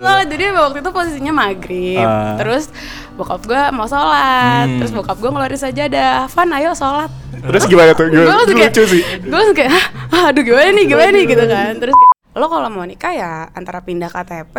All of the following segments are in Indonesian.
Oh, jadi waktu itu posisinya maghrib. Ah. Terus bokap gue mau sholat. Hmm. Terus bokap gue ngeluarin sajadah. Van, ayo sholat. Terus gimana tuh? Gue langsung kayak, Lucu sih. gue langsung kayak, "Hah? aduh gimana nih, gimana nih gitu kan. Terus kayak, lo kalau mau nikah ya antara pindah KTP,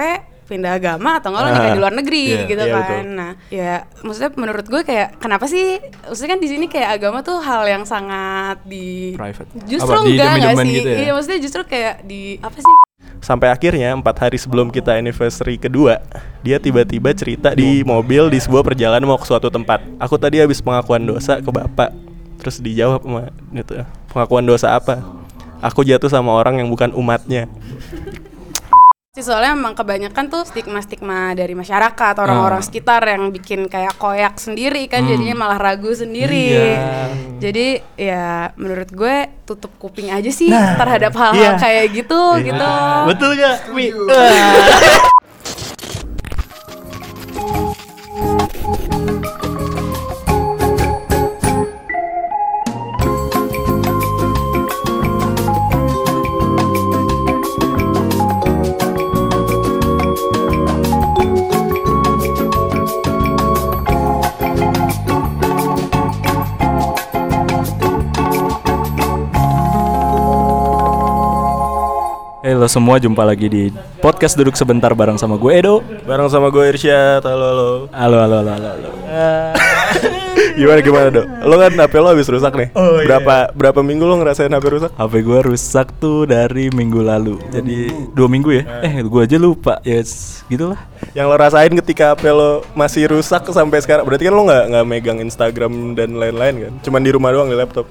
pindah agama atau enggak lo nikah Ah. di luar negeri Iya, gitu iya, kan. betul. Nah, ya maksudnya menurut gue kayak kenapa sih? Maksudnya kan di sini kayak agama tuh hal yang sangat di Private. Justru Apa, enggak enggak sih? gitu ya? Iya, maksudnya justru kayak di apa sih? Sampai akhirnya empat hari sebelum kita anniversary kedua, dia tiba-tiba cerita di mobil di sebuah perjalanan mau ke suatu tempat. Aku tadi habis pengakuan dosa ke bapak, terus dijawab sama itu pengakuan dosa apa? Aku jatuh sama orang yang bukan umatnya. Sih soalnya emang kebanyakan tuh stigma-stigma dari masyarakat orang-orang Ah. sekitar yang bikin kayak koyak sendiri kan jadinya malah ragu sendiri Iya. jadi ya menurut gue tutup kuping aja sih terhadap hal-hal iya. kayak gitu gitu Betul gak? Halo semua, jumpa lagi di podcast duduk sebentar bareng sama gue Edo. Bareng sama gue Irsyad, halo halo. Halo, halo, halo, halo. halo. Gimana gimana dok? Lo kan HP lo habis rusak nih. Oh, iya. berapa berapa minggu lo ngerasain HP rusak? HP gue rusak tuh dari minggu lalu. Jadi dua minggu ya? Eh, gue aja lupa. Ya, yes, gitulah. Yang lo rasain ketika HP lo masih rusak sampai sekarang Berarti kan lo nggak nggak megang Instagram dan lain-lain kan Cuman di rumah doang di laptop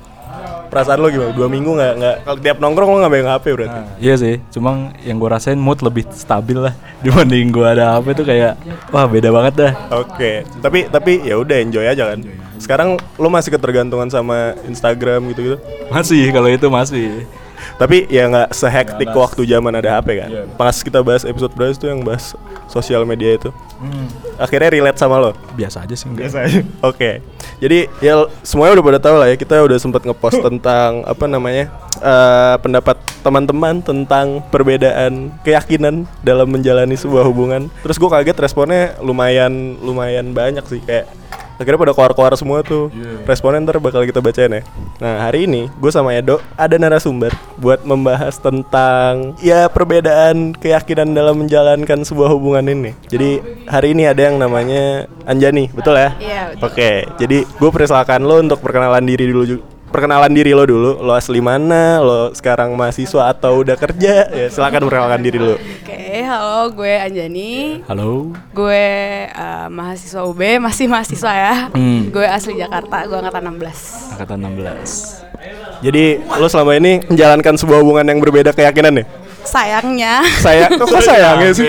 Perasaan lo gimana? Dua minggu nggak nggak kalau tiap nongkrong lo nggak megang HP berarti Iya sih, cuma yang gue rasain mood lebih stabil lah dibanding gue ada HP tuh kayak wah beda banget dah. Oke Tapi tapi ya udah enjoy aja kan Sekarang lo masih ketergantungan sama Instagram gitu-gitu Masih kalau itu masih. Tapi ya nggak sehektik waktu zaman ada HP kan Iya. Pas kita bahas episode berapa tuh yang bahas sosial media itu Hmm. Akhirnya relate sama lo Biasa aja sih enggak. Oke, jadi ya semuanya udah pada tahu lah ya kita udah sempat ngepost tentang apa namanya eh, pendapat teman-teman tentang perbedaan keyakinan dalam menjalani sebuah hubungan. Terus gue kaget responnya lumayan lumayan banyak sih kayak akhirnya pada keluar-keluar semua tuh responnya ntar bakal kita bacain ya. Nah hari ini gue sama Edo ada narasumber buat membahas tentang ya perbedaan keyakinan dalam menjalankan sebuah hubungan ini. Jadi hari ini ada yang namanya Anjani, betul ya? Iya, betul. Oke, jadi gue persilakan lo untuk perkenalan diri dulu. ju- Perkenalan diri lo dulu. Lo asli mana? Lo sekarang mahasiswa atau udah kerja? Ya silakan perkenalkan diri dulu. oke halo gue Anjani Halo. gue eh, mahasiswa UB masih mahasiswa ya Hmm. gue asli Jakarta gue angkatan 16 Angkatan 16. Jadi lo selama ini menjalankan sebuah hubungan yang berbeda keyakinan ya? sayangnya Saya kok kok sayangnya sih?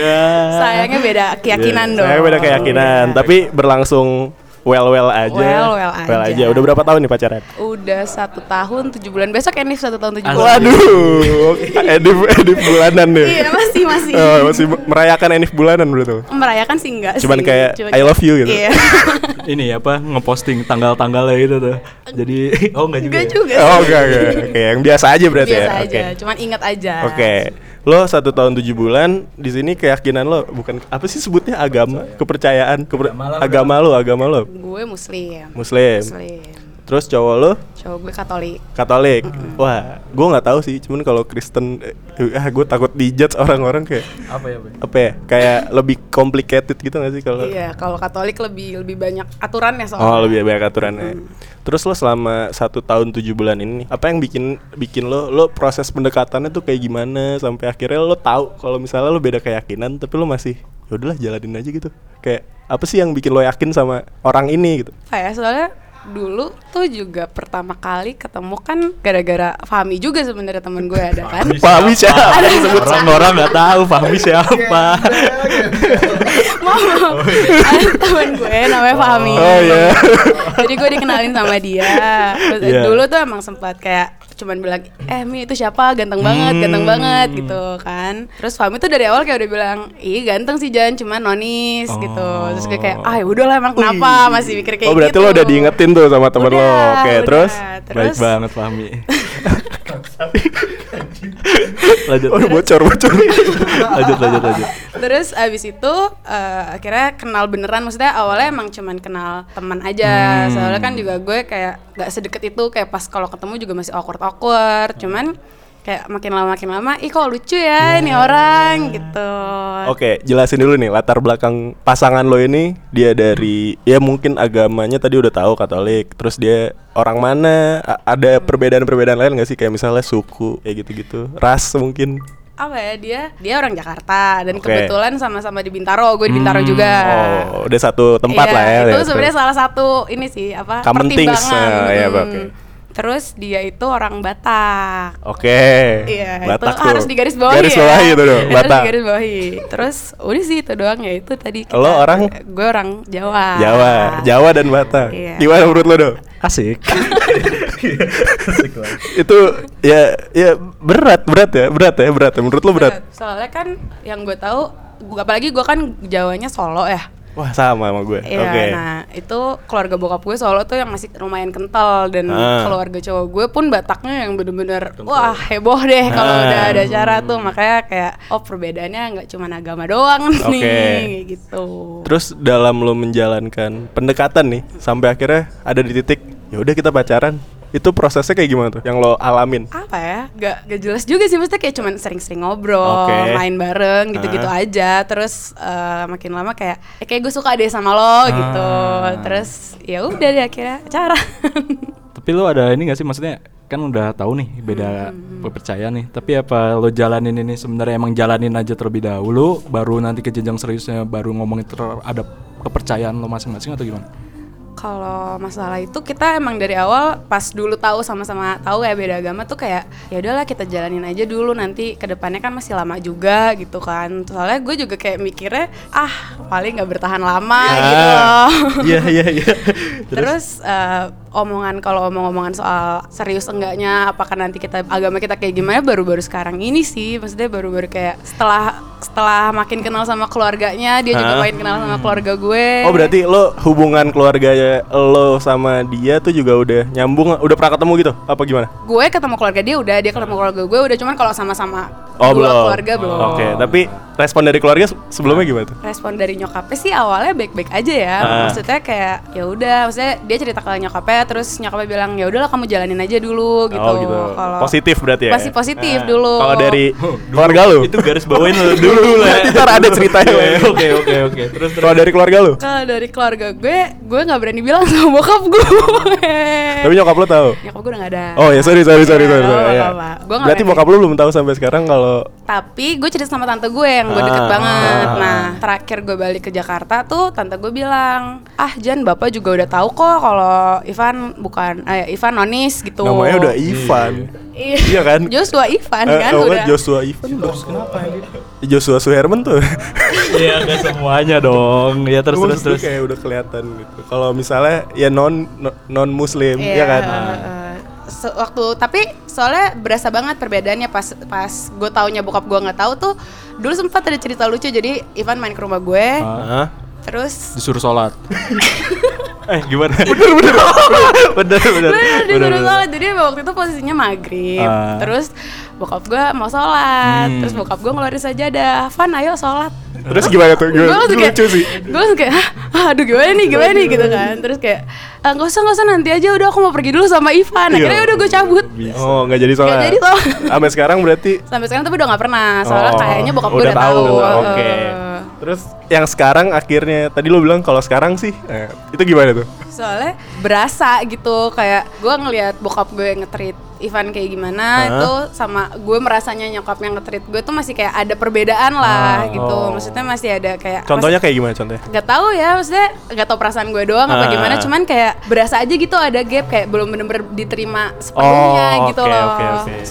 sayangnya beda keyakinan dong Saya beda keyakinan, tapi berlangsung well well aja. Well, well aja. Udah berapa tahun nih pacaran? Udah satu tahun tujuh bulan besok Enif satu tahun tujuh bulan. Waduh, edif edif bulanan deh. Iya masih masih. Oh, masih merayakan enif bulanan berarti. Merayakan sih enggak Cuman sih. kayak, Cuma I love you gitu. Iya. Ini apa ngeposting tanggal-tanggalnya itu tuh. Jadi oh enggak juga. Enggak ya? juga. Oh sih. enggak, enggak. Oke, yang biasa aja berarti Biasa ya. aja. Oke. Cuman ingat aja. Oke. Lo satu tahun tujuh bulan di sini keyakinan lo bukan apa sih sebutnya agama, kepercayaan, keper- agama lo, agama lo Gue muslim. Muslim. Muslim. Terus cowok lo Cowok gue Katolik. Katolik. Wah, gue nggak tahu sih. Cuman kalau Kristen, eh, ah gue takut dijudge orang-orang kayak Apa ya, Bang? apa ya? Kayak lebih complicated gitu gak sih kalau? Iya, kalau Katolik lebih lebih banyak aturannya soalnya. Oh lebih banyak aturannya. Terus lo selama satu tahun tujuh bulan ini, apa yang bikin bikin lo lo proses pendekatannya tuh kayak gimana sampai akhirnya lo tahu kalau misalnya lo beda keyakinan, tapi lo masih ya udahlah jalanin aja gitu. Kayak apa sih yang bikin lo yakin sama orang ini gitu? Kayak soalnya dulu tuh juga pertama kali ketemu kan gara-gara Fahmi juga sebenarnya temen gue ada kan. Fahmi siapa? Ada Orang-orang nggak tahu Fahmi siapa. mau ada temen gue namanya Fahmi. Oh, iya. jadi gue dikenalin sama dia. Terus, Iya. dulu tuh emang sempat kayak cuman bilang eh Mi itu siapa? Ganteng banget ganteng Hmm. banget gitu kan. Terus Fahmi tuh dari awal kayak udah bilang ih ganteng sih Jan cuman nonis gitu. Terus gue kayak ah ya udahlah emang kenapa? Masih mikir kayak oh berarti gitu. lo udah diingetin tuh sama temen lo. Udah, Oke, udah. terus Baik banget Fahmi. lanjut. Oh, bocor, bocor. lanjut, lanjut, lanjut. Terus abis itu eh, akhirnya kenal beneran maksudnya awalnya emang cuman kenal teman aja. Hmm. Soalnya kan juga gue kayak gak sedeket itu kayak pas kalau ketemu juga masih awkward awkward. Cuman kayak makin lama makin lama, ih kok lucu ya ini orang gitu. Oke, jelasin dulu nih latar belakang pasangan lo ini dia dari ya mungkin agamanya tadi udah tahu Katolik, terus dia orang mana? A- ada perbedaan-perbedaan lain gak sih kayak misalnya suku kayak gitu-gitu, ras mungkin? Apa ya dia dia orang Jakarta dan Oke. kebetulan sama-sama di Bintaro, gue di Bintaro juga. Oh, udah satu tempat Iya, lah ya. Itu ya, sebenarnya salah satu ini sih apa Common things, pertimbangan. eh, iya, Hmm. oke. Terus dia itu orang Batak. Oke. Iya, Batak itu tuh. harus digaris bawahi Garis ya. bawahi itu dong, Harus Batak. digaris bawahi. Terus udah sih itu doang ya itu tadi. Lo orang? Gue orang Jawa. Jawa, Jawa dan Batak. Iya. Gimana menurut lo dong? Asik. Itu ya ya berat, berat ya, berat ya, berat ya. Menurut lo berat? Soalnya kan yang gue tahu, gua- apalagi gue kan Jawanya Solo ya. Wah, sama sama gue. Iya, Oke. nah itu keluarga bokap gue Solo tuh yang masih lumayan kental dan Ah. keluarga cowok gue pun Bataknya yang bener-bener wah heboh deh kalau Ah. udah ada acara tuh makanya kayak oh perbedaannya nggak cuma agama doang Oke. nih kayak gitu. Terus dalam lo menjalankan pendekatan nih sampai akhirnya ada di titik ya udah kita pacaran. Itu prosesnya kayak gimana tuh yang lo alamin? apa ya gak, gak jelas juga sih maksudnya kayak cuman sering-sering ngobrol Oke. main bareng gitu-gitu Ah. aja terus eh, makin lama kayak eh, kayak gue suka deh sama lo gitu Ah. terus ya udah deh akhirnya pacaran Tapi lo ada ini gak sih maksudnya kan udah tahu nih beda kepercayaan nih. Tapi apa lo jalanin ini sebenarnya emang jalanin aja terlebih dahulu baru nanti ke jenjang seriusnya baru ngomongin terhadap kepercayaan lo masing-masing atau gimana? Kalau masalah itu kita emang dari awal pas dulu tahu sama-sama tahu ya beda agama tuh kayak ya udahlah kita jalanin aja dulu nanti ke depannya kan masih lama juga gitu kan. Soalnya gue juga kayak mikirnya ah paling nggak bertahan lama gitu loh. Iya iya iya. Terus, eh, omongan kalau omong-omongan soal serius enggaknya apakah nanti kita agama kita kayak gimana baru-baru sekarang ini sih maksudnya baru-baru kayak setelah setelah makin kenal sama keluarganya dia juga Hah? makin kenal sama keluarga gue. Oh berarti lo hubungan keluarganya lo sama dia tuh juga udah nyambung, udah pernah ketemu gitu? Apa gimana? gue ketemu keluarga dia udah dia ketemu keluarga gue udah cuman kalau sama-sama Oh dua belum. keluarga belum. Oke, tapi respon dari keluarga se- sebelumnya gimana tuh? Respon dari nyokapnya sih awalnya baik-baik aja ya. Ah. Maksudnya kayak ya udah, maksudnya dia cerita ke nyokapnya terus nyokapnya bilang ya udahlah kamu jalanin aja dulu gitu. Oh gitu. Kalau Positif berarti ya? Masih positif Ah. dulu. Kalau dari keluarga lo? Itu garis bawain lo dulu lah. Nanti ntar ada ceritanya. Oke oke oke. Terus terus. Kalau dari keluarga lo? Kalau dari keluarga gue, gue nggak berani bilang sama bokap gue. Tapi nyokap lo tahu? Nyokap gue udah gak ada. Oh ya sorry sorry sorry sorry. sorry, ya. nggak Berarti bokap lo belum tahu sampai sekarang kalau Tapi gue cerita sama tante gue yang gue deket Ah. banget. Ah. Nah, terakhir gue balik ke Jakarta tuh tante gue bilang, ah Jan bapak juga udah tahu kok kalau Ivan bukan, eh Ivan nonis gitu. namanya udah Ivan. Iya. Iya kan? Joshua Ivan Eh, kan oh, udah. Joshua Ivan terus kenapa Joshua Suherman tuh Iya nggak semuanya dong. Ya terus terus terus. kayak udah kelihatan gitu kalau misalnya ya non non muslim Iya ya kan eh, se- waktu tapi soalnya berasa banget perbedaannya pas pas gue taunya bokap gue nggak tahu tuh dulu sempat ada cerita lucu jadi Ivan main ke rumah gue Hah? terus Disuruh sholat. eh gimana? bener bener. Bener bener. Bener, disuruh sholat jadi waktu itu posisinya maghrib. Ah. terus bokap gue mau sholat. Hmm. terus bokap gue ngeluarin sajadah. Van ayo sholat. Terus gimana tuh? Gue Gimana? langsung kayak lucu sih. gue langsung kayak "Hah, aduh gimana nih gimana nih? Gitu kan. Terus kayak "Ah, nggak usah nggak usah nanti aja udah aku mau pergi dulu sama Ivan. Akhirnya Iya. udah gue cabut. Oh nggak jadi sholat. Nggak jadi sholat. sampai sekarang berarti sampai sekarang tapi udah nggak pernah. Soalnya Oh, kayaknya bokap gue udah, tahu. tahu. Oke. Eh, terus yang sekarang akhirnya tadi lo bilang kalau sekarang sih eh, itu gimana tuh soalnya berasa gitu kayak gue ngelihat bokap gue ngetrit Ivan kayak gimana Hah? itu sama gue merasanya nyokapnya ngetrit gue tuh masih kayak ada perbedaan lah Ah, gitu oh. maksudnya masih ada kayak contohnya kayak gimana contohnya nggak tahu ya maksudnya nggak tahu perasaan gue doang Ah. apa gimana cuman kayak berasa aja gitu ada gap kayak belum bener-bener diterima sepenuhnya gitu Oh, oke loh oke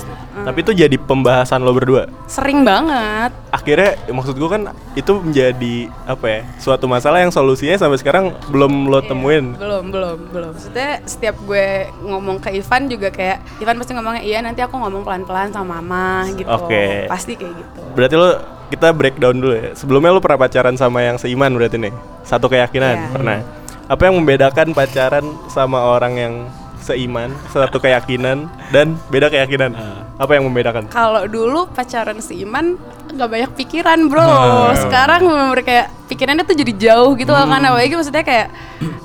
tapi itu jadi pembahasan lo berdua? Sering banget. Akhirnya maksud gue kan itu menjadi apa ya suatu masalah yang solusinya sampai sekarang belum lo temuin. belum belum belum. Maksudnya setiap gue ngomong ke Ivan juga kayak Ivan pasti ngomongnya iya nanti aku ngomong pelan-pelan sama mama gitu. Oke. pasti kayak gitu. Berarti lo kita breakdown dulu ya. Sebelumnya lo pernah pacaran sama yang seiman berarti nih? Satu keyakinan Iya. pernah. Apa yang membedakan pacaran sama orang yang seiman, satu keyakinan dan beda keyakinan. Apa yang membedakan? Kalau dulu pacaran seiman nggak banyak pikiran bro. Ah. Sekarang bener kayak pikirannya tuh jadi jauh gitu loh Hmm. kan. Apalagi maksudnya kayak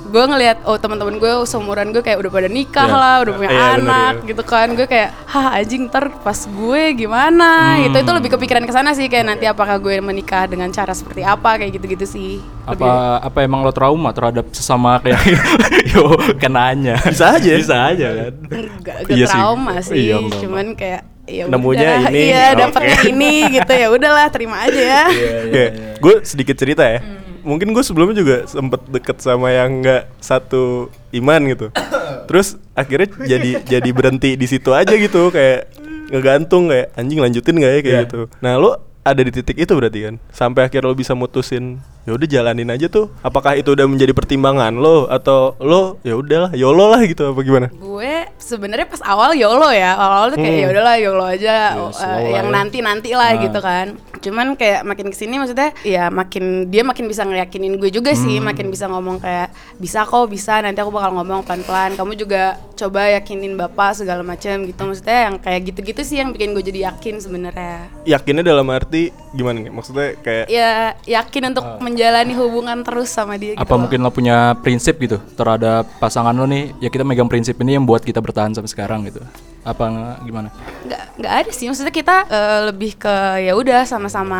gue ngelihat oh teman-teman gue seumuran gue kayak udah pada nikah Iya. lah, udah punya Iya, bener, anak iya. gitu kan. Gue kayak hah anjing ntar pas gue gimana gitu. Itu lebih kepikiran ke sana sih kayak nanti apakah gue menikah dengan cara seperti apa kayak gitu-gitu sih. Lebih- apa apa emang lo trauma terhadap sesama kayak yo kenanya Bisa aja. bisa aja kan Gak, gak Iya sih. trauma sih, Iya, enggak, cuman kayak ya Nemunya udah, ini, iya oke. dapatnya ini gitu ya udahlah terima aja ya. Oke, gue sedikit cerita ya. Mungkin gue sebelumnya juga sempet deket sama yang nggak satu iman gitu. Terus akhirnya jadi jadi berhenti di situ aja gitu, kayak ngegantung kayak anjing lanjutin nggak ya kayak Iya. gitu. Nah lo ada di titik itu berarti kan, sampai akhirnya lo bisa mutusin ya udah jalanin aja tuh. Apakah itu udah menjadi pertimbangan lo atau lo ya udahlah yolo lah gitu apa gimana? gue sebenarnya pas awal YOLO ya awal tuh kayak Hmm. ya udahlah YOLO aja Ya, uh, yang ya. nanti nanti lah Ah. gitu kan cuman kayak makin ke sini maksudnya ya makin dia makin bisa ngeyakinin gue juga sih Hmm. makin bisa ngomong kayak bisa kok bisa nanti aku bakal ngomong pelan pelan kamu juga coba yakinin bapak segala macam gitu maksudnya yang kayak gitu gitu sih yang bikin gue jadi yakin sebenarnya Yakinnya dalam arti gimana nih? Maksudnya kayak ya yakin untuk menjalani hubungan terus sama dia gitu apa loh. mungkin lo punya prinsip gitu terhadap pasangan lo nih ya kita megang prinsip ini yang buat kita bertahan sampai sekarang gitu apa gimana nggak nggak ada sih maksudnya kita eh, lebih ke ya udah sama-sama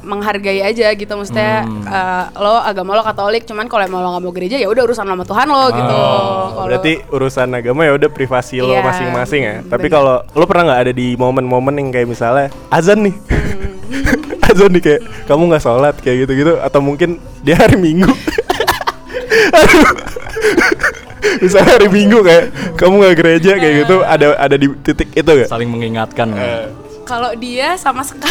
menghargai aja gitu maksudnya Hmm. eh, lo agama lo Katolik cuman kalau emang lo nggak mau gereja ya udah urusan lo sama Tuhan lo gitu Kalau- Oh, Berarti urusan agama ya udah privasi lo Iya, masing-masing ya. Tapi kalau lo pernah nggak ada di momen-momen yang kayak misalnya azan nih, Hmm. Azan nih kayak kamu nggak sholat kayak gitu-gitu atau mungkin dia hari Minggu. Misalnya hari Minggu kayak kamu nggak gereja kayak gitu ada ada di titik itu gak? saling mengingatkan kan? Kalau dia sama sekali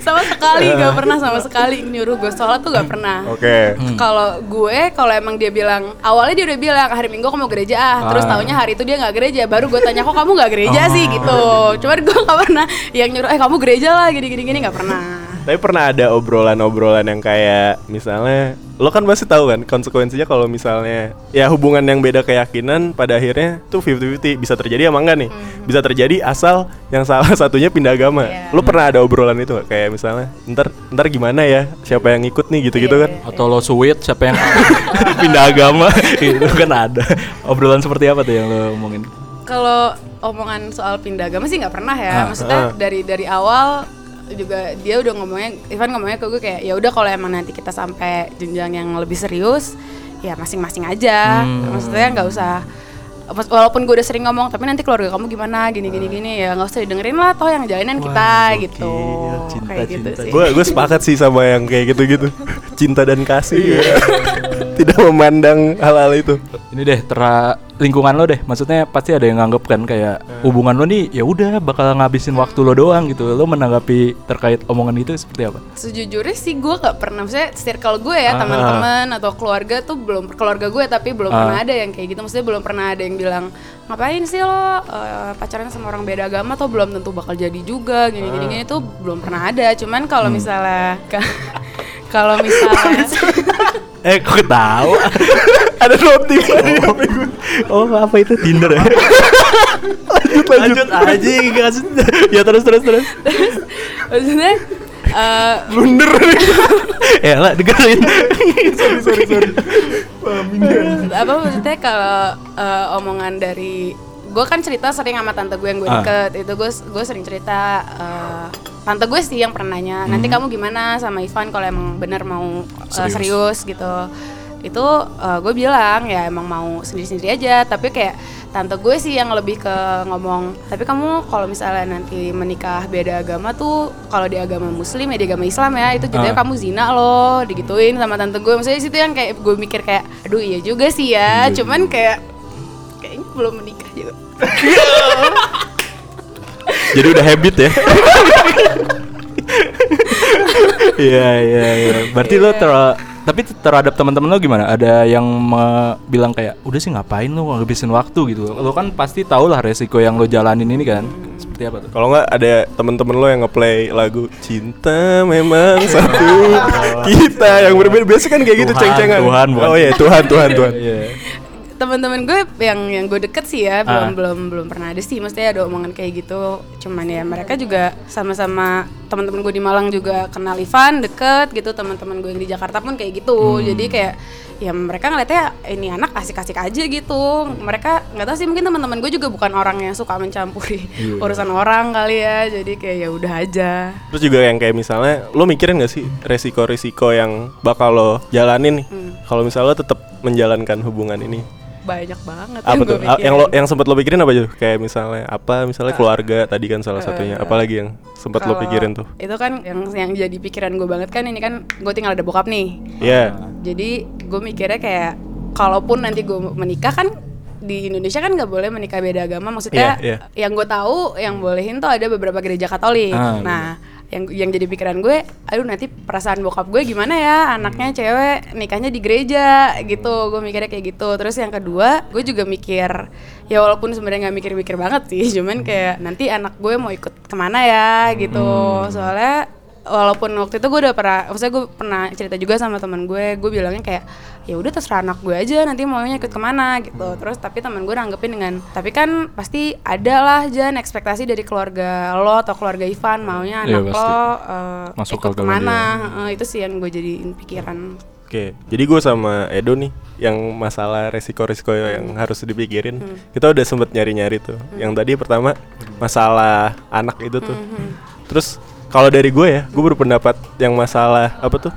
sama sekali nggak pernah sama sekali nyuruh gue sholat tuh nggak pernah Oke. Hmm. Kalau gue, kalau emang dia bilang awalnya dia udah bilang hari Minggu aku mau gereja ah, terus Ah. tahunya hari itu dia nggak gereja, baru gue tanya kok kamu nggak gereja sih gitu. Cuman gue nggak pernah yang nyuruh eh kamu gereja lah gini gini gini nggak pernah. Tapi pernah ada obrolan-obrolan yang kayak misalnya lo kan pasti tahu kan konsekuensinya kalau misalnya ya hubungan yang beda keyakinan pada akhirnya tuh 50-50 bisa terjadi ama enggak nih? Bisa terjadi asal yang salah satunya pindah agama. Iya. Lo pernah ada obrolan itu gak? kayak misalnya ntar ntar gimana ya siapa yang ikut nih gitu-gitu Iya, kan? iya. atau lo sweet siapa yang pindah agama itu kan ada obrolan seperti apa tuh yang lo omongin Kalau omongan soal pindah agama sih nggak pernah Ah, ya. ah. Maksudnya dari dari awal juga dia udah ngomongnya Ivan ngomongnya ke gue kayak ya udah kalau emang nanti kita sampai jenjang yang lebih serius ya masing-masing aja. Hmm. Maksudnya nggak usah walaupun gue udah sering ngomong tapi nanti keluarga kamu gimana gini gini gini ya nggak usah didengerin lah toh yang jalanin kita gitu gokil. Cinta, kayak gitu cinta. sih Gue gue sepakat sih sama yang kayak gitu-gitu. Cinta dan kasih. Iya. Tidak memandang hal-hal itu. ini deh tera lingkungan lo deh. Maksudnya pasti ada yang nganggep kan kayak hubungan lo nih ya udah bakal ngabisin waktu lo doang gitu. Lo menanggapi terkait omongan itu seperti apa? Sejujurnya sih gue gak pernah maksudnya circle gue ya Ah. teman-teman atau keluarga tuh belum keluarga gue tapi belum Ah. pernah ada yang kayak gitu. Maksudnya belum pernah ada yang bilang ngapain sih lo eh, pacaran sama orang beda agama? Atau belum tentu bakal jadi juga gini gini gini tuh belum pernah ada. Cuman kalau Hmm. misalnya kalau misalnya eh kok tahu Ada notif gue. oh. apa itu? Tinder ya? Lanjut lanjut. lanjut aja ya terus terus terus. Maksudnya eh, Blunder. Ya lah dengerin. Sorry sorry sorry. apa maksudnya kalau eh, omongan dari gue kan cerita sering sama tante gue yang gue Ah. deket itu gue gue sering cerita eh, tante gue sih yang pernah nanya nanti kamu gimana sama Ivan kalau emang bener mau eh, Serius. serius. gitu itu eh, gue bilang ya emang mau sendiri-sendiri aja tapi kayak tante gue sih yang lebih ke ngomong tapi kamu kalau misalnya nanti menikah beda agama tuh kalau di agama muslim ya di agama Islam ya itu jadinya Ah. kamu zina loh digituin sama tante gue maksudnya situ yang kayak gue mikir kayak aduh iya juga sih ya Iya cuman kayak kayaknya belum menikah juga jadi udah habit ya Iya iya iya. Berarti lo Iya. ter tapi terhadap teman-teman lo gimana? Ada yang bilang kayak udah sih ngapain lo ngabisin waktu gitu. Lo kan pasti tau lah resiko yang lo jalanin ini kan. Seperti apa tuh? Kalau nggak ada temen-temen lo yang ngeplay lagu Cinta memang satu kita yang berbeda biasa kan kayak gitu ceng-cengan. Tuhan, bukan oh iya Tuhan Tuhan Tuhan. Teman-teman gue yang yang gue deket sih ya belum Ah. belum belum pernah ada sih. Maksudnya ada omongan kayak gitu. Cuman ya mereka juga sama-sama teman-teman gue di Malang juga kenal Ivan deket gitu. Teman-teman gue yang di Jakarta pun kayak gitu. Jadi kayak ya mereka ngeliatnya ini anak asik-asik aja gitu. Mereka nggak tahu sih mungkin teman-teman gue juga bukan orang yang suka mencampuri urusan orang kali ya. Jadi kayak ya udah aja. Terus juga yang kayak misalnya lo mikirin gak sih resiko-resiko yang bakal lo jalanin nih? Hmm. kalau misalnya lo tetap menjalankan hubungan ini? Banyak banget Apa yang tuh? Yang lo yang sempat lo pikirin apa aja? Kayak misalnya apa? Misalnya keluarga tadi kan salah satunya. Apalagi yang sempat lo pikirin tuh? Itu kan yang yang jadi pikiran gue banget kan ini kan gue tinggal ada bokap nih. Iya. Jadi gue mikirnya kayak kalaupun nanti gue menikah kan di Indonesia kan nggak boleh menikah beda agama. Maksudnya Iya, iya. yang gue tahu yang bolehin tuh ada beberapa gereja Katolik. Ah, nah yang yang jadi pikiran gue, aduh nanti perasaan bokap gue gimana ya anaknya cewek nikahnya di gereja gitu. Gue mikirnya kayak gitu. Terus yang kedua, gue juga mikir ya walaupun sebenarnya nggak mikir-mikir banget sih, cuman kayak nanti anak gue mau ikut ke mana ya gitu. Soalnya walaupun waktu itu gue udah pernah, maksudnya gue pernah cerita juga sama teman gue, gue bilangnya kayak ya udah terserah anak gue aja nanti maunya ikut ke mana gitu. Terus tapi teman gue nanggepin dengan tapi kan pasti ada lah Jan ekspektasi dari keluarga lo atau keluarga Ivan maunya Iya, anak pasti. lo eh, Masuk ikut ke mana. Eh, itu sih yang gue jadiin pikiran. Oke, jadi gue sama Edo nih yang masalah resiko-resiko yang harus dipikirin, kita udah sempet nyari-nyari tuh. Yang tadi pertama masalah anak itu tuh. Terus kalau dari gue ya, gue berpendapat yang masalah apa tuh?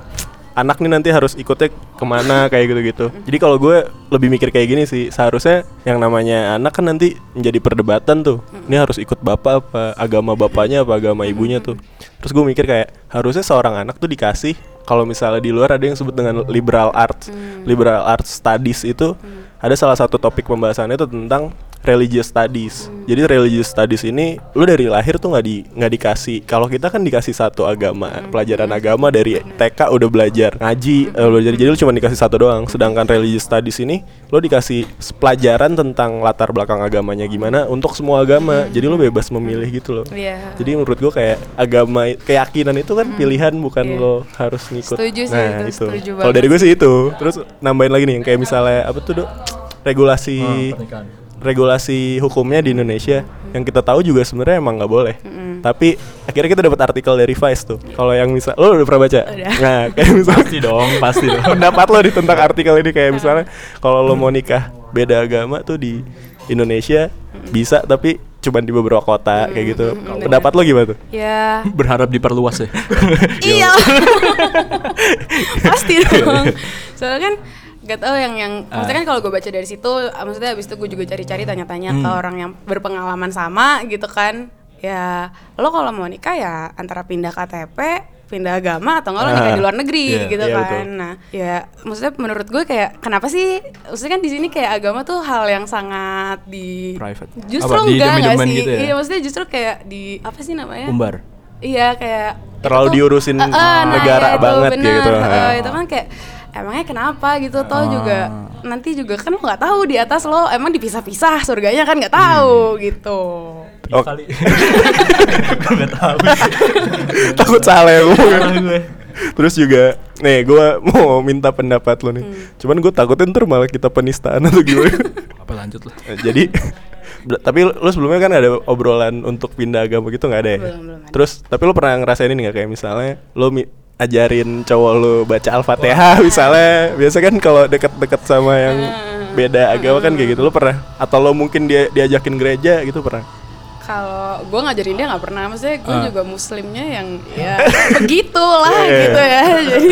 Anak nih nanti harus ikutnya ke mana kayak gitu-gitu. Jadi kalau gue lebih mikir kayak gini sih, seharusnya yang namanya anak kan nanti menjadi perdebatan tuh. Ini harus ikut bapak apa agama bapaknya apa agama ibunya tuh. Terus gue mikir kayak harusnya seorang anak tuh dikasih kalau misalnya di luar ada yang sebut dengan liberal arts. Liberal arts studies itu ada salah satu topik pembahasannya itu tentang religious studies. Jadi religious studies ini lu dari lahir tuh nggak di nggak dikasih. Kalau kita kan dikasih satu agama, pelajaran agama dari TK udah belajar ngaji, eh, belajar jadi lu cuma dikasih satu doang. Sedangkan religious studies ini lu dikasih pelajaran tentang latar belakang agamanya gimana untuk semua agama. Jadi lu bebas memilih gitu loh. Iya. Jadi menurut gua kayak agama keyakinan itu kan pilihan bukan Iya. lo harus ngikut. Setuju sih nah, itu, itu. Kalau dari gue sih itu. Terus nambahin lagi nih yang kayak misalnya apa tuh, Dok? Regulasi regulasi hukumnya di Indonesia yang kita tahu juga sebenarnya emang nggak boleh. Tapi akhirnya kita dapat artikel dari Vice tuh. Kalau yang misal lo udah pernah baca? Udah. Nah, kayak misalnya Pasti dong, pasti dong. pendapat lo di tentang artikel ini kayak misalnya kalau lo mau nikah beda agama tuh di Indonesia bisa tapi cuman di beberapa kota kayak gitu. bener. Pendapat lo gimana tuh? Ya, Berharap diperluas ya. iya. Pasti dong. Soalnya kan gak tahu yang yang maksudnya kan kalau gue baca dari situ, ah, maksudnya abis itu gue juga cari-cari tanya-tanya ke orang yang berpengalaman sama gitu kan. Ya, lo kalau mau nikah ya antara pindah KTP, pindah agama atau enggak lo nikah Ah, di luar negeri iya, gitu iya, kan. betul. Nah, ya maksudnya menurut gue kayak kenapa sih maksudnya kan di sini kayak agama tuh hal yang sangat di Private. Justru Apa, enggak enggak domain-domain sih. gitu ya? Iya, maksudnya justru kayak di apa sih namanya? Umbar. Iya kayak Terlalu itu diurusin Eh, eh, negara iya, itu banget bener. gitu. Ah. itu kan kayak emangnya kenapa gitu toh Ah. juga nanti juga kan lo nggak tahu di atas lo emang dipisah-pisah surganya kan nggak tahu gitu. Oh. kali. Tahu. Takut salah ya gue. Terus juga nih gue mau minta pendapat lo nih. Cuman gue takutin ntar malah kita penistaan atau gimana. Apa lanjut lah. Eh, Jadi tapi lo sebelumnya kan ada obrolan untuk pindah agama gitu nggak ada ya? Belum, belum ada. Terus tapi lo pernah ngerasain ini nggak kayak misalnya lo mi- ajarin cowok lo baca al-fatihah misalnya biasa kan kalau deket-deket sama yang beda agama kan kayak gitu lo pernah atau lo mungkin dia diajakin gereja gitu pernah Kalau gue ngajarin dia nggak pernah, maksudnya gue Ah. juga muslimnya yang ya begitulah iya. gitu ya. Jadi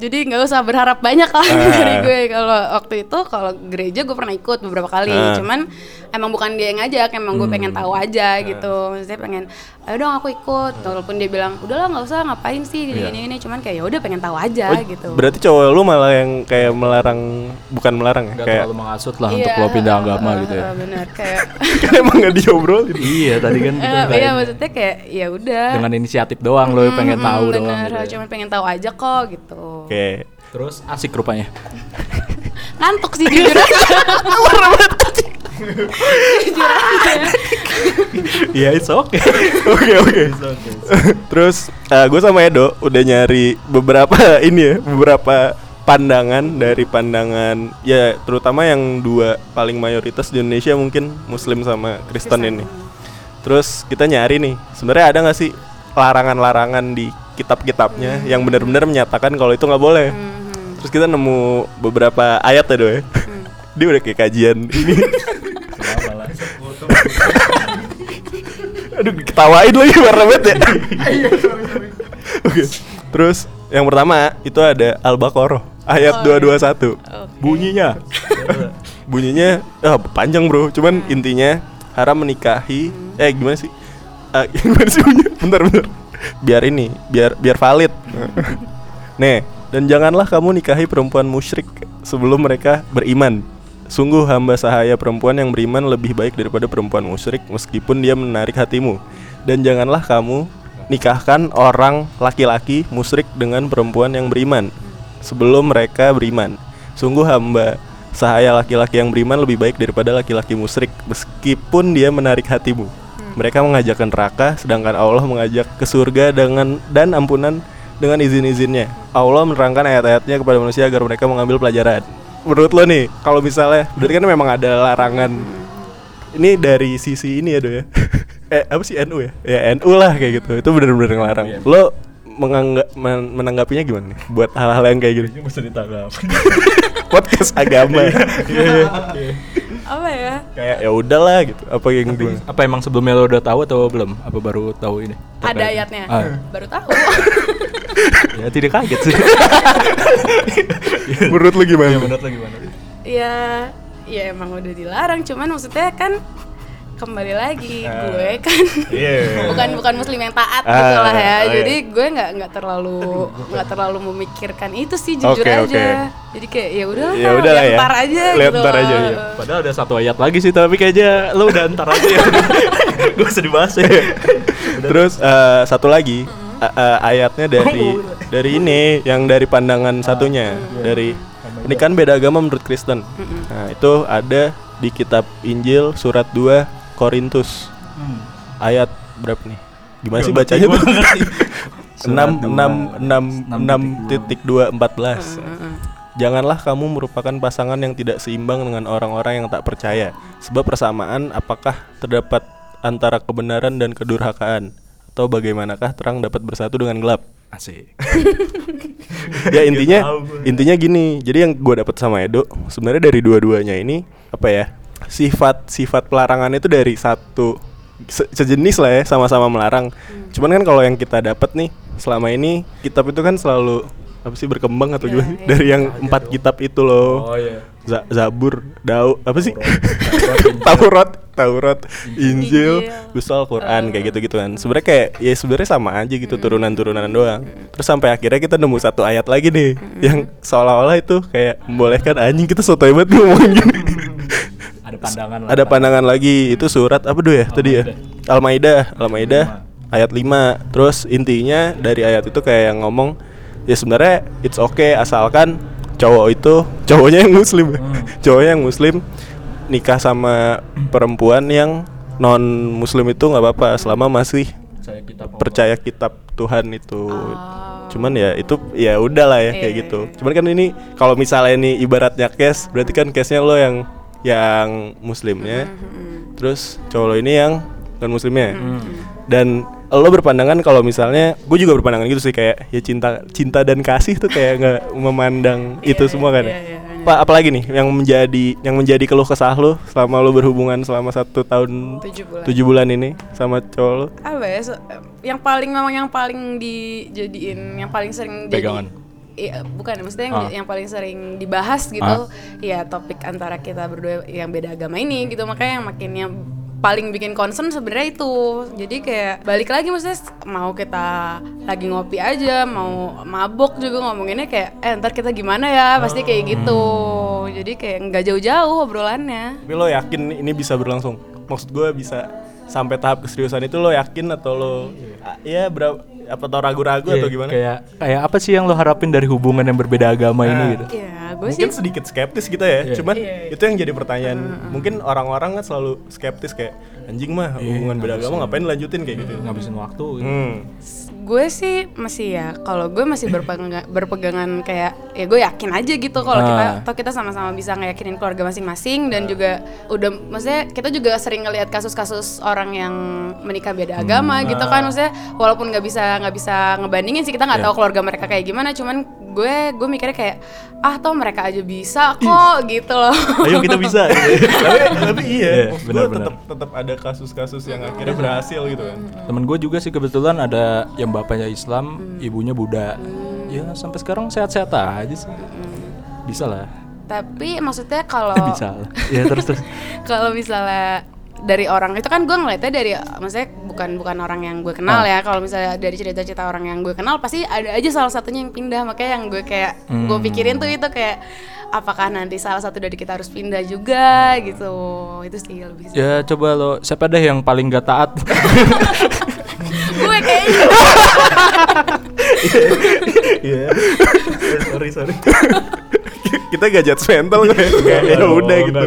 jadi nggak usah berharap banyak lah Ah. dari gue. Kalau waktu itu kalau gereja gue pernah ikut beberapa kali, Ah. cuman emang bukan dia yang ngajak, emang gue pengen tahu aja gitu. Maksudnya pengen, ayo dong aku ikut. Walaupun dia bilang, udahlah nggak usah ngapain sih gini gini, gini. cuman kayak ya udah pengen tahu aja Oh, gitu. berarti cowok lo malah yang kayak melarang bukan melarang ya Gak kayak terlalu mengasut lah Iya, untuk lo pindah agama eh, gitu ya. Bener kayak. kan emang nggak diobrolin iya tadi kan kita Eh, kayak iya maksudnya kayak ya udah. dengan inisiatif doang lo pengen Hmm, tahu bener, doang gitu ya. Cuman pengen tahu aja kok gitu. oke Terus asik rupanya. Ngantuk sih jujur aja. jujur aja. Iya, it's okay. Oke oke. Terus gue sama Edo udah nyari beberapa ini ya, beberapa pandangan dari pandangan ya terutama yang dua paling mayoritas di Indonesia mungkin Muslim sama Kristen ini. Terus kita nyari nih, sebenarnya ada nggak sih larangan-larangan di kitab-kitabnya yang benar-benar menyatakan kalau itu nggak boleh. Terus kita nemu beberapa ayat ya, Do ya. Dia udah kayak kajian ini. Aduh, ketawain lagi warna banget ya. Oke. Terus yang pertama itu ada Al-Baqarah ayat 221. Bunyinya bunyinya ah, panjang, Bro. Cuman intinya haram menikahi eh gimana sih? Ah, gimana sih bunyinya? Bentar, bentar. Biar ini, biar biar valid. Nih, dan janganlah kamu nikahi perempuan musyrik sebelum mereka beriman. Sungguh hamba sahaya perempuan yang beriman lebih baik daripada perempuan musyrik meskipun dia menarik hatimu. Dan janganlah kamu nikahkan orang laki-laki musyrik dengan perempuan yang beriman sebelum mereka beriman. Sungguh hamba sahaya laki-laki yang beriman lebih baik daripada laki-laki musyrik meskipun dia menarik hatimu. Mereka mengajak ke neraka sedangkan Allah mengajak ke surga dengan dan ampunan dengan izin-izinnya. Allah menerangkan ayat-ayatnya kepada manusia agar mereka mengambil pelajaran. Menurut lo nih, kalau misalnya berarti kan memang ada larangan ini dari sisi ini ya do ya eh apa sih NU ya ya NU lah kayak gitu itu bener-bener ngelarang lo menganggap men- menanggapinya gimana nih buat hal-hal yang kayak gini Mesti ditangkap. podcast agama Apa ya? kayak ya udahlah gitu apa yang gimana Apa emang sebelumnya lo udah tahu atau belum? Apa baru tahu ini? Ada Terkait? ayatnya. Ah, Baru tahu. ya tidak kaget sih. menurut lo gimana Ya menurut lo gimana? ya, ya emang udah dilarang. Cuman maksudnya kan kembali lagi gue kan Iya. bukan bukan muslim yang taat Ah, gitu lah ya oh iya. jadi gue nggak nggak terlalu nggak terlalu memikirkan itu sih jujur Oke, aja oke. jadi kayak ya udah Ya udah lah ya. ntar aja Lihat gitu aja, iya. Padahal ada satu ayat lagi sih tapi kayaknya lo udah ntar aja ya. Gue usah dibahas ya. terus eh, satu lagi a- a- ayatnya dari dari ini yang dari pandangan satunya dari ini kan beda agama menurut Kristen. Nah itu ada di kitab Injil surat 2 Korintus. Ayat berapa nih? Gimana sih bacanya? tuh enam enam enam enam titik dua. empat belas. Janganlah kamu merupakan pasangan yang tidak seimbang dengan orang-orang yang tak percaya. Sebab persamaan apakah terdapat antara kebenaran dan kedurhakaan Atau bagaimanakah terang dapat bersatu dengan gelap? Asik. Ya intinya intinya gini Jadi yang gue dapat sama Edo Sebenarnya dari dua-duanya ini Apa ya Sifat-sifat pelarangan itu dari satu se- Sejenis lah ya sama-sama melarang. Cuman kan kalau yang kita dapat nih Selama ini kitab itu kan selalu apa sih berkembang atau Iya, gimana? iya. dari yang empat kitab itu loh. Oh iya. Za- Zabur, Dau, apa sih? Taurat, Taurat, Injil, Injil. Busal, Quran kayak gitu-gitu kan. Sebenarnya kayak ya sebenarnya sama aja gitu turunan-turunan doang. Terus sampai akhirnya kita nemu satu ayat lagi nih yang seolah-olah itu kayak membolehkan anjing kita soto hebat ngomong gini. Ada pandangan lah. Ada pandangan lagi itu surat apa dulu ya tadi ya? Al-Maidah, Al-Maidah ayat 5. Terus intinya dari ayat itu kayak yang ngomong ya sebenarnya it's okay asalkan cowok itu cowoknya yang muslim ya. cowoknya yang muslim nikah sama perempuan yang non muslim itu nggak apa-apa selama masih Saya kita percaya kitab Tuhan itu Oh. cuman ya itu ya udahlah ya kayak Iya, gitu iya. cuman kan ini kalau misalnya ini ibaratnya case berarti kan case nya lo yang yang muslimnya Mm-hmm. terus cowok lo ini yang non muslimnya dan lo berpandangan kalau misalnya gue juga berpandangan gitu sih kayak ya cinta cinta dan kasih tuh kayak nggak memandang Iya, itu semua kan iya, ya. iya, benar. apa apalagi nih yang menjadi yang menjadi keluh kesah lo selama lo berhubungan selama satu tahun Tujuh bulan. tujuh bulan ini sama cowok lo apa ya so- yang paling memang yang paling dijadiin yang paling sering Pegangan. jadi Iya, bukan maksudnya yang, Ah. yang paling sering dibahas gitu Ah. ya topik antara kita berdua yang beda agama ini gitu makanya yang makin yang paling bikin concern sebenarnya itu. Jadi kayak balik lagi maksudnya mau kita lagi ngopi aja mau mabok juga ngomonginnya kayak eh ntar kita gimana ya? Pasti kayak gitu. Jadi kayak nggak jauh-jauh obrolannya. Tapi lo yakin ini bisa berlangsung? Maksud gue bisa sampai tahap keseriusan itu lo yakin atau lo ah, ya berapa apa tau ragu-ragu Iya, atau gimana? Kayak kayak apa sih yang lo harapin dari hubungan yang berbeda agama ini Nah. gitu? ya gue sih Mungkin sedikit skeptis kita ya, Iya. cuman Iya. itu yang jadi pertanyaan. Mungkin orang-orang kan selalu skeptis kayak anjing mah Iya, hubungan beda agama ngapain lanjutin kayak gitu ngabisin waktu gitu. hmm. gue sih masih ya kalau gue masih berpegang, berpegangan kayak ya gue yakin aja gitu kalau Ah. kita atau kita sama-sama bisa ngeyakinin keluarga masing-masing dan juga udah maksudnya kita juga sering ngelihat kasus-kasus orang yang menikah beda agama gitu kan maksudnya walaupun nggak bisa nggak bisa ngebandingin sih kita nggak Iya. tahu keluarga mereka kayak gimana cuman gue gue mikirnya kayak ah toh mereka aja bisa kok gitu loh ayo kita bisa tapi tapi iya, Iya, maksud benar, gua benar. tetap tetap ada kasus-kasus yang akhirnya berhasil gitu kan Temen gue juga sih kebetulan ada yang bapaknya Islam, ibunya Buddha. Ya sampai sekarang sehat-sehat aja sih. Bisa lah. tapi maksudnya kalau Bisa lah. Ya terus terus. kalau misalnya dari orang itu kan gue ngeliatnya dari maksudnya bukan bukan orang yang gue kenal ya. Kalau misalnya dari cerita-cerita orang yang gue kenal pasti ada aja salah satunya yang pindah. Makanya yang gue kayak gue pikirin tuh itu kayak apakah nanti salah satu dari kita harus pindah juga gitu. Itu sih lebih Ya coba lo siapa deh yang paling gak taat? gue kayaknya. Iya sorry sorry. Kita gak judgmental kok ya ya udah gitu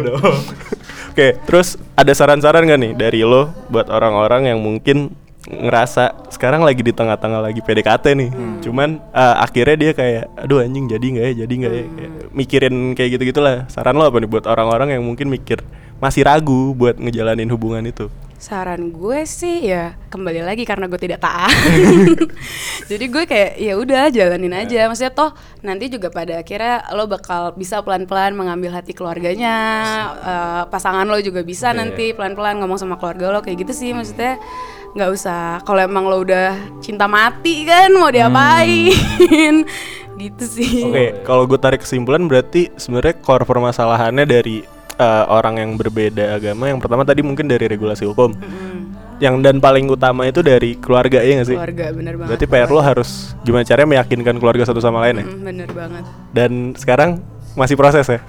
oke terus ada saran-saran gak nih dari lo buat orang-orang yang mungkin ngerasa sekarang lagi di tengah-tengah lagi PDKT nih? Cuman eh, akhirnya dia kayak aduh anjing jadi nggak ya jadi nggak ya? Kayak mikirin kayak gitu gitulah saran lo apa nih buat orang-orang yang mungkin mikir masih ragu buat ngejalanin hubungan itu saran gue sih ya kembali lagi karena gue tidak taat. Jadi gue kayak ya udah jalanin aja. Maksudnya toh nanti juga pada akhirnya lo bakal bisa pelan-pelan mengambil hati keluarganya eh, pasangan lo juga bisa nanti pelan-pelan ngomong sama keluarga lo kayak gitu sih. Maksudnya nggak usah. Kalau emang lo udah cinta mati kan mau diapain? Gitu sih. Oke, kalau gue tarik kesimpulan berarti sebenarnya core permasalahannya dari eh, orang yang berbeda agama. Yang pertama tadi mungkin dari regulasi hukum. Yang dan paling utama itu dari keluarga ya nggak sih? keluarga bener banget Berarti PR lo harus gimana caranya meyakinkan keluarga satu sama lain ya. Mm, bener banget Dan sekarang masih proses ya.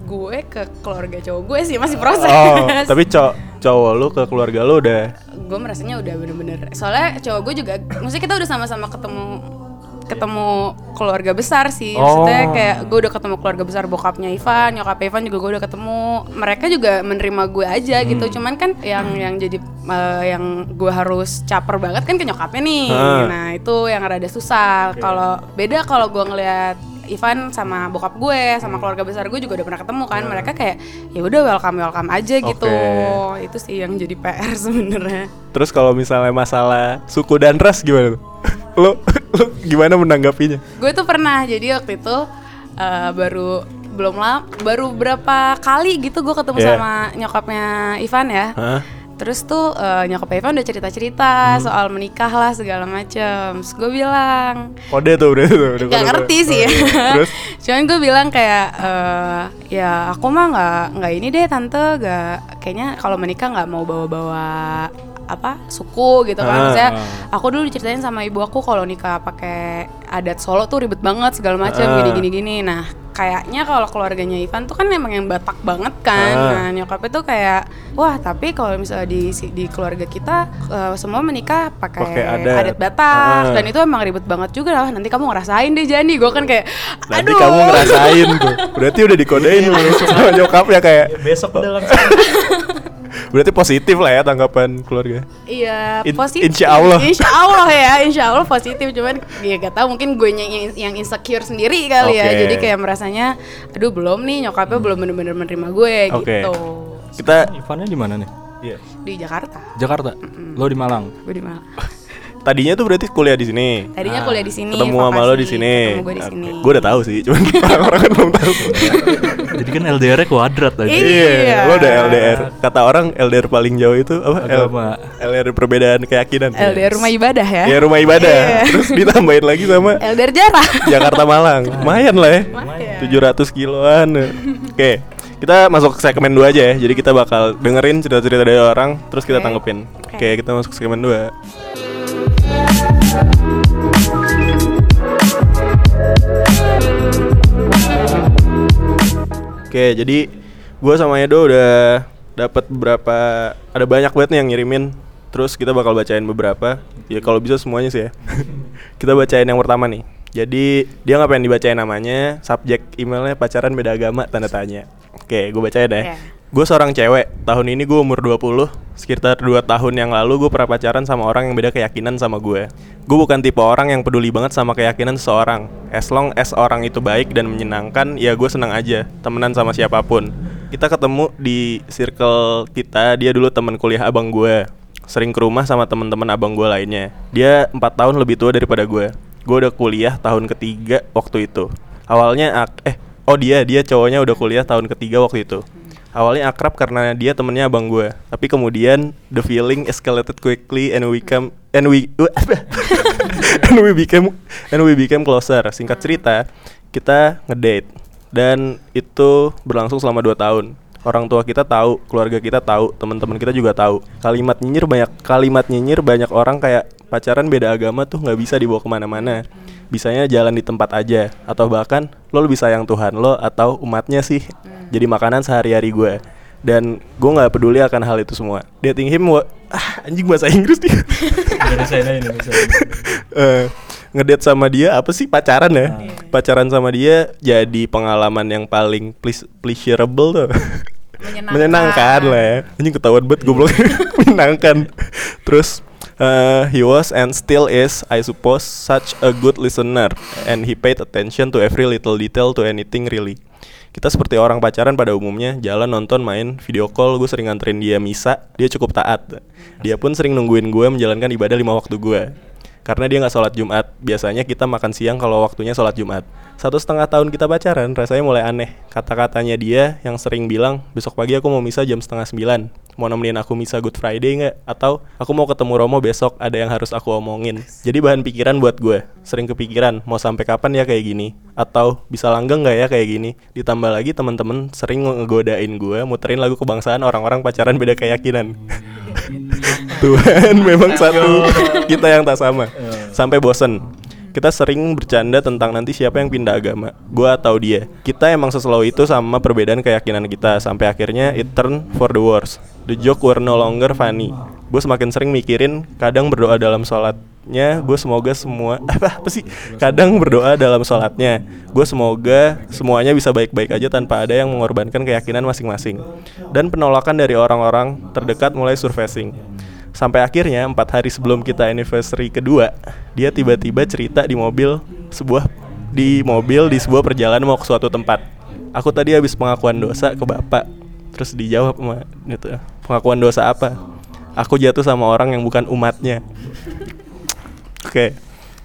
gue ke keluarga cowok gue sih masih proses Oh, tapi cowok cowok lo ke keluarga lo udah gue merasanya udah bener-bener soalnya cowok gue juga maksudnya kita udah sama-sama ketemu ketemu keluarga besar sih. Maksudnya Oh. kayak gue udah ketemu keluarga besar bokapnya Ivan nyokap Ivan juga gue udah ketemu. Mereka juga menerima gue aja gitu. Hmm. cuman kan yang yang jadi eh, yang gue harus caper banget kan ke nyokapnya nih. Ah. nah itu yang rada susah. Kalau beda kalau gue ngeliat Ivan sama bokap gue sama keluarga besar gue juga udah pernah ketemu kan. Mereka kayak ya udah welcome welcome aja gitu. Oke. itu sih yang jadi PR sebenarnya. Terus kalau misalnya masalah suku dan ras gimana tuh? Lo, lo gimana menanggapinya? gue tuh pernah jadi waktu itu eh, baru belum lama baru berapa kali gitu gue ketemu Iya. sama nyokapnya Ivan ya Hah? terus tuh eh, nyokap Ivan udah cerita cerita Hmm. soal menikah lah segala macem terus gue bilang Kode tuh berarti tuh. udah Gak kode-kode. ngerti sih ya. Terus? Cuman gue bilang kayak eh, ya aku mah nggak nggak ini deh tante gak kayaknya kalau menikah nggak mau bawa-bawa apa suku gitu kan Ah. Maksudnya aku dulu diceritain sama ibu aku kalau nikah pakai adat Solo tuh ribet banget segala macam Ah. gini gini gini nah kayaknya kalau keluarganya Ivan tuh kan emang yang Batak banget kan Ah. nah nyokapnya tuh kayak wah tapi kalau misalnya di di keluarga kita eh, semua menikah Pakai pakai adat. adat, Batak Ah. dan itu emang ribet banget juga lah nanti kamu ngerasain deh Jani gue kan kayak Nanti aduh kamu ngerasain tuh. Berarti udah dikodein lu sama nyokapnya kayak Besok udah langsung. berarti positif lah ya tanggapan keluarga. Iya In- positif. insya Allah. Insya Allah ya, insya Allah positif. Cuman ya gak tahu mungkin gue yang yang insecure sendiri kali ya. Oke. Jadi kayak merasanya, aduh belum nih nyokapnya belum bener-bener menerima gue Oke. gitu. Kita Ivannya di mana nih? iya. Di Jakarta, Jakarta. Lo di Malang. gue di Malang. Tadinya tuh berarti kuliah di sini. Tadinya kuliah di sini. Ketemu sama lo di sini. Ketemu gue di sini. Gue udah tahu sih, cuman orang-orang kan belum tahu. Jadi kan LDR-nya kuadrat aja. Iya. lo udah LDR. Kata orang LDR paling jauh itu apa? L- Agama. LDR perbedaan keyakinan. LDR rumah ibadah ya. Ya rumah ibadah. Iya. Terus ditambahin lagi sama LDR jarak. Jakarta Malang. Lumayan lah ya. Lumayan. 700 kiloan. Oke. Kita masuk ke segmen 2 aja ya. Jadi kita bakal dengerin cerita-cerita dari orang terus kita Oke. tanggepin. Oke. Oke, kita masuk ke segmen 2. Oke, jadi gua sama Edo udah dapat beberapa ada banyak banget nih yang ngirimin. Terus kita bakal bacain beberapa. Ya kalau bisa semuanya sih ya. kita bacain yang pertama nih. Jadi dia nggak pengen dibacain namanya, subjek emailnya pacaran beda agama tanda tanya. Oke, gue bacain ya. Iya. Gue seorang cewek, tahun ini gue umur 20 Sekitar 2 tahun yang lalu gue pernah pacaran sama orang yang beda keyakinan sama gue Gue bukan tipe orang yang peduli banget sama keyakinan seseorang. As long as orang itu baik dan menyenangkan, ya gue senang aja Temenan sama siapa pun. Kita ketemu di circle kita, dia dulu teman kuliah abang gue Sering ke rumah sama teman-teman abang gue lainnya. Dia 4 tahun lebih tua daripada gue Gue udah kuliah tahun ketiga waktu itu. Awalnya, eh Oh dia, dia cowoknya udah kuliah tahun ketiga waktu itu Awalnya akrab karena dia temennya abang gue Tapi kemudian the feeling escalated quickly and we became and we and we became and we became closer. Singkat cerita, kita ngedate dan itu berlangsung selama 2 tahun. Orang tua kita tahu, keluarga kita tahu, teman-teman kita juga tahu. Kalimat nyinyir banyak, kalimat nyinyir banyak orang kayak pacaran beda agama tuh nggak bisa dibawa ke mana-mana. Bisanya jalan di tempat aja, atau bahkan lo lebih sayang Tuhan lo atau umatnya sih. Jadi makanan sehari-hari gue. Dan gue nggak peduli akan hal itu semua. Dating him, wa- ah, anjing bahasa Inggris ini Indonesia. Eh, ngedate sama dia apa sih pacaran ya? Pacaran sama dia jadi pengalaman yang paling pleas- pleasurable tuh. Menyenangkan. Menyenangkan lah ya. Anjing ketahuan banget goblok. Menyenangkan. Terus eh, he was and still is I suppose such a good listener and he paid attention to every little detail to anything really. Kita seperti orang pacaran pada umumnya, jalan nonton, main, video call, gue sering nganterin dia misa, dia cukup taat. Dia pun sering nungguin gue menjalankan ibadah lima waktu gue. Karena dia nggak sholat Jumat, biasanya kita makan siang kalau waktunya sholat Jumat. Satu setengah tahun kita pacaran, rasanya mulai aneh. Kata-katanya dia yang sering bilang, besok pagi aku mau misa jam setengah sembilan. Mau nemenin aku misa Good Friday nggak? Atau aku mau ketemu Romo besok, ada yang harus aku omongin. Jadi bahan pikiran buat gue. Sering kepikiran, mau sampai kapan ya kayak gini? Atau bisa langgeng nggak ya kayak gini? Ditambah lagi teman-teman sering ngegodain gue, muterin lagu kebangsaan orang-orang pacaran beda keyakinan. Tuhan memang satu, kita yang tak sama. Sampai bosen. Kita sering bercanda tentang nanti siapa yang pindah agama, gua atau dia. Kita emang seslow itu sama perbedaan keyakinan kita sampai akhirnya it turn for the worse. The joke were no longer funny. Gue semakin sering mikirin, kadang berdoa dalam sholatnya, gue semoga semua apa, apa sih? Kadang berdoa dalam sholatnya, gue semoga semuanya bisa baik-baik aja tanpa ada yang mengorbankan keyakinan masing-masing. Dan penolakan dari orang-orang terdekat mulai surfacing. Sampai akhirnya empat hari sebelum kita anniversary kedua, dia tiba-tiba cerita di mobil sebuah di mobil di sebuah perjalanan mau ke suatu tempat. Aku tadi habis pengakuan dosa ke bapak. Terus dijawab sama gitu, pengakuan dosa apa? Aku jatuh sama orang yang bukan umatnya. Oke,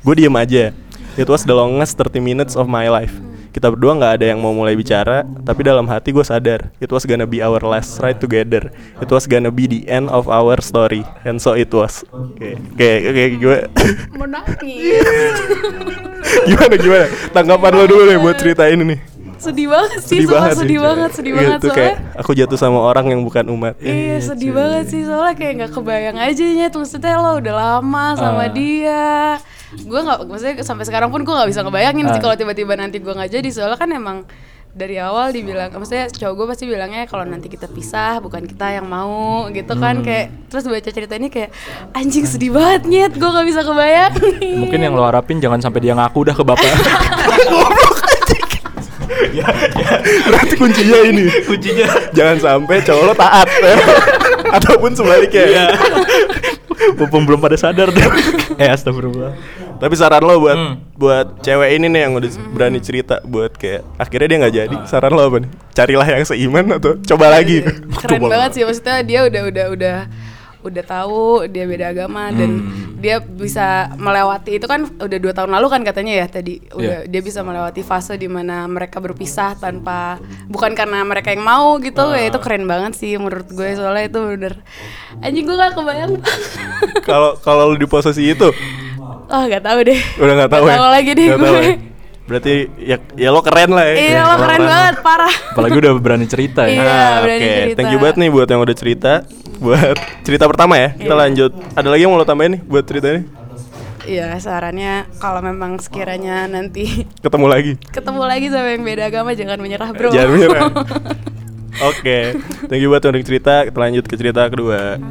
gue diem aja. It was the longest 30 minutes of my life. Kita berdua nggak ada yang mau mulai bicara, tapi dalam hati gue sadar it was gonna be our last ride together. It was gonna be the end of our story, and so it was. Oke, oke, oke, gue Mau nangis. gimana gimana? Tanggapan lo dulu nih buat cerita ini nih. sedih banget sih, sumpah sedih banget, sedih Iya, banget soalnya. kayak aku jatuh sama orang yang bukan umat. Iya sedih banget sih soalnya kayak nggak kebayang aja nya maksudnya lo udah lama sama Ah. dia gue nggak maksudnya sampai sekarang pun gue nggak bisa ngebayangin sih Ah. kalau tiba-tiba nanti gue nggak jadi soalnya kan emang dari awal dibilang maksudnya cowok gue pasti bilangnya kalau nanti kita pisah bukan kita yang mau gitu kan Hmm. kayak terus baca cerita ini kayak anjing sedih banget nyet gue nggak bisa kebayang Mungkin yang lo harapin jangan sampai dia ngaku udah ke bapak. Berarti kuncinya ini. Kuncinya. Jangan sampai cowok lo taat ataupun sebaliknya. Iya. Mumpung belum pada sadar deh. eh astagfirullah. Tapi saran lo buat Hmm. buat cewek ini nih yang udah berani cerita buat kayak akhirnya dia nggak jadi. Saran lo apa nih? Carilah yang seiman atau coba lagi. keren Coba banget sih maksudnya dia udah udah udah udah tahu dia beda agama dan Hmm. dia bisa melewati itu kan udah dua tahun lalu kan katanya ya tadi udah Iya. dia bisa melewati fase di mana mereka berpisah tanpa bukan karena mereka yang mau gitu Ah. ya itu keren banget sih menurut gue soalnya itu bener anjing gue gak kebayang Kalau kalau lo di posisi itu oh nggak tahu deh udah nggak tahu ya. lagi deh tahu gue ya. Berarti ya ya lo keren lah ya. iya Ya, lo keren banget parah Apalagi udah berani cerita ya. Iya. Ah, berani Oke, cerita. thank you banget nih buat yang udah cerita. Buat cerita pertama ya. Kita Iya. lanjut. Ada lagi yang mau lo tambahin nih buat cerita ini? Iya sarannya kalau memang sekiranya nanti Ketemu lagi. ketemu lagi sama yang beda agama jangan menyerah bro Jangan menyerah. Oke, thank you buat yang udah cerita. Kita lanjut ke cerita kedua.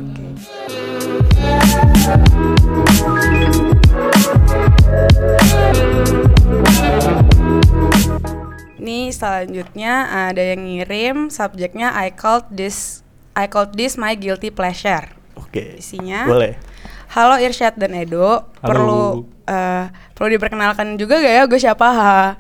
Ini selanjutnya ada yang ngirim subjeknya I called this I called this my guilty pleasure. Oke. Isinya Boleh. Halo Irsyad dan Edo, Halo. perlu eh, perlu diperkenalkan juga gak ya gue siapa ha?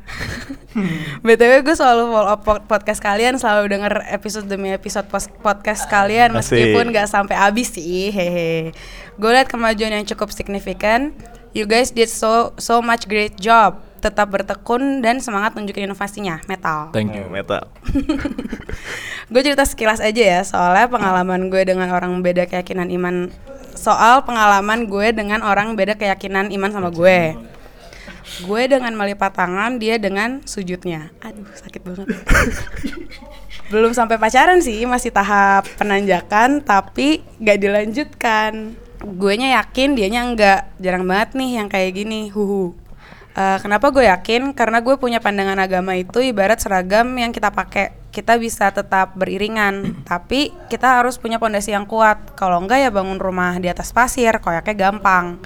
BTW gue selalu follow up pod- podcast kalian, selalu denger episode demi episode podcast kalian Asik. meskipun gak sampai habis sih, hehe. Gue liat kemajuan yang cukup signifikan. You guys did so so much great job. Tetap bertekun dan semangat nunjukin inovasinya. Metal. Thank you. Metal. gue cerita sekilas aja ya soalnya pengalaman gue dengan orang beda keyakinan iman soal pengalaman gue dengan orang beda keyakinan iman sama gue gue dengan melipat tangan dia dengan sujudnya aduh sakit banget belum sampai pacaran sih masih tahap penanjakan tapi gak dilanjutkan gue nya yakin dianya enggak jarang banget nih yang kayak gini huhu Eh, kenapa gue yakin? Karena gue punya pandangan agama itu ibarat seragam yang kita pakai. Kita bisa tetap beriringan, tapi kita harus punya pondasi yang kuat. Kalau enggak ya bangun rumah di atas pasir, koyaknya gampang.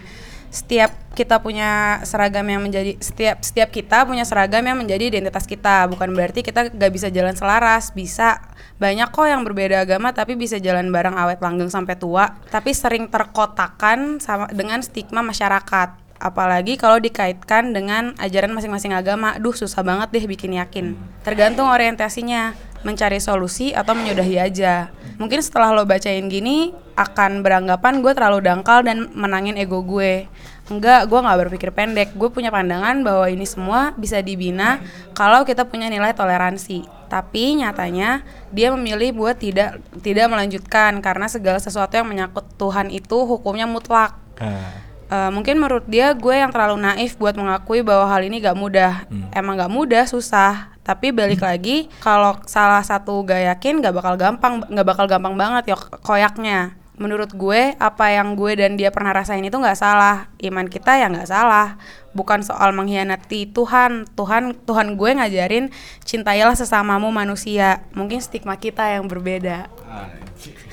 Setiap kita punya seragam yang menjadi setiap setiap kita punya seragam yang menjadi identitas kita. Bukan berarti kita gak bisa jalan selaras, bisa banyak kok yang berbeda agama tapi bisa jalan bareng awet langgeng sampai tua. Tapi sering terkotakan sama dengan stigma masyarakat apalagi kalau dikaitkan dengan ajaran masing-masing agama. Duh susah banget deh bikin yakin. Tergantung orientasinya. Mencari solusi atau menyudahi aja. Mungkin setelah lo bacain gini akan beranggapan gue terlalu dangkal dan menangin ego gue. Enggak gue nggak berpikir pendek. Gue punya pandangan bahwa ini semua bisa dibina kalau kita punya nilai toleransi. Tapi nyatanya dia memilih buat tidak tidak melanjutkan karena segala sesuatu yang menyangkut Tuhan itu hukumnya mutlak. Ah. Eh, mungkin menurut dia gue yang terlalu naif buat mengakui bahwa hal ini gak mudah. Emang gak mudah, susah. Tapi balik lagi, kalau salah satu gak yakin, gak bakal gampang, gak bakal gampang banget ya koyaknya. Menurut gue, apa yang gue dan dia pernah rasain itu nggak salah. Iman kita ya nggak salah. Bukan soal mengkhianati Tuhan. Tuhan, Tuhan gue ngajarin cintailah sesamamu manusia. Mungkin stigma kita yang berbeda.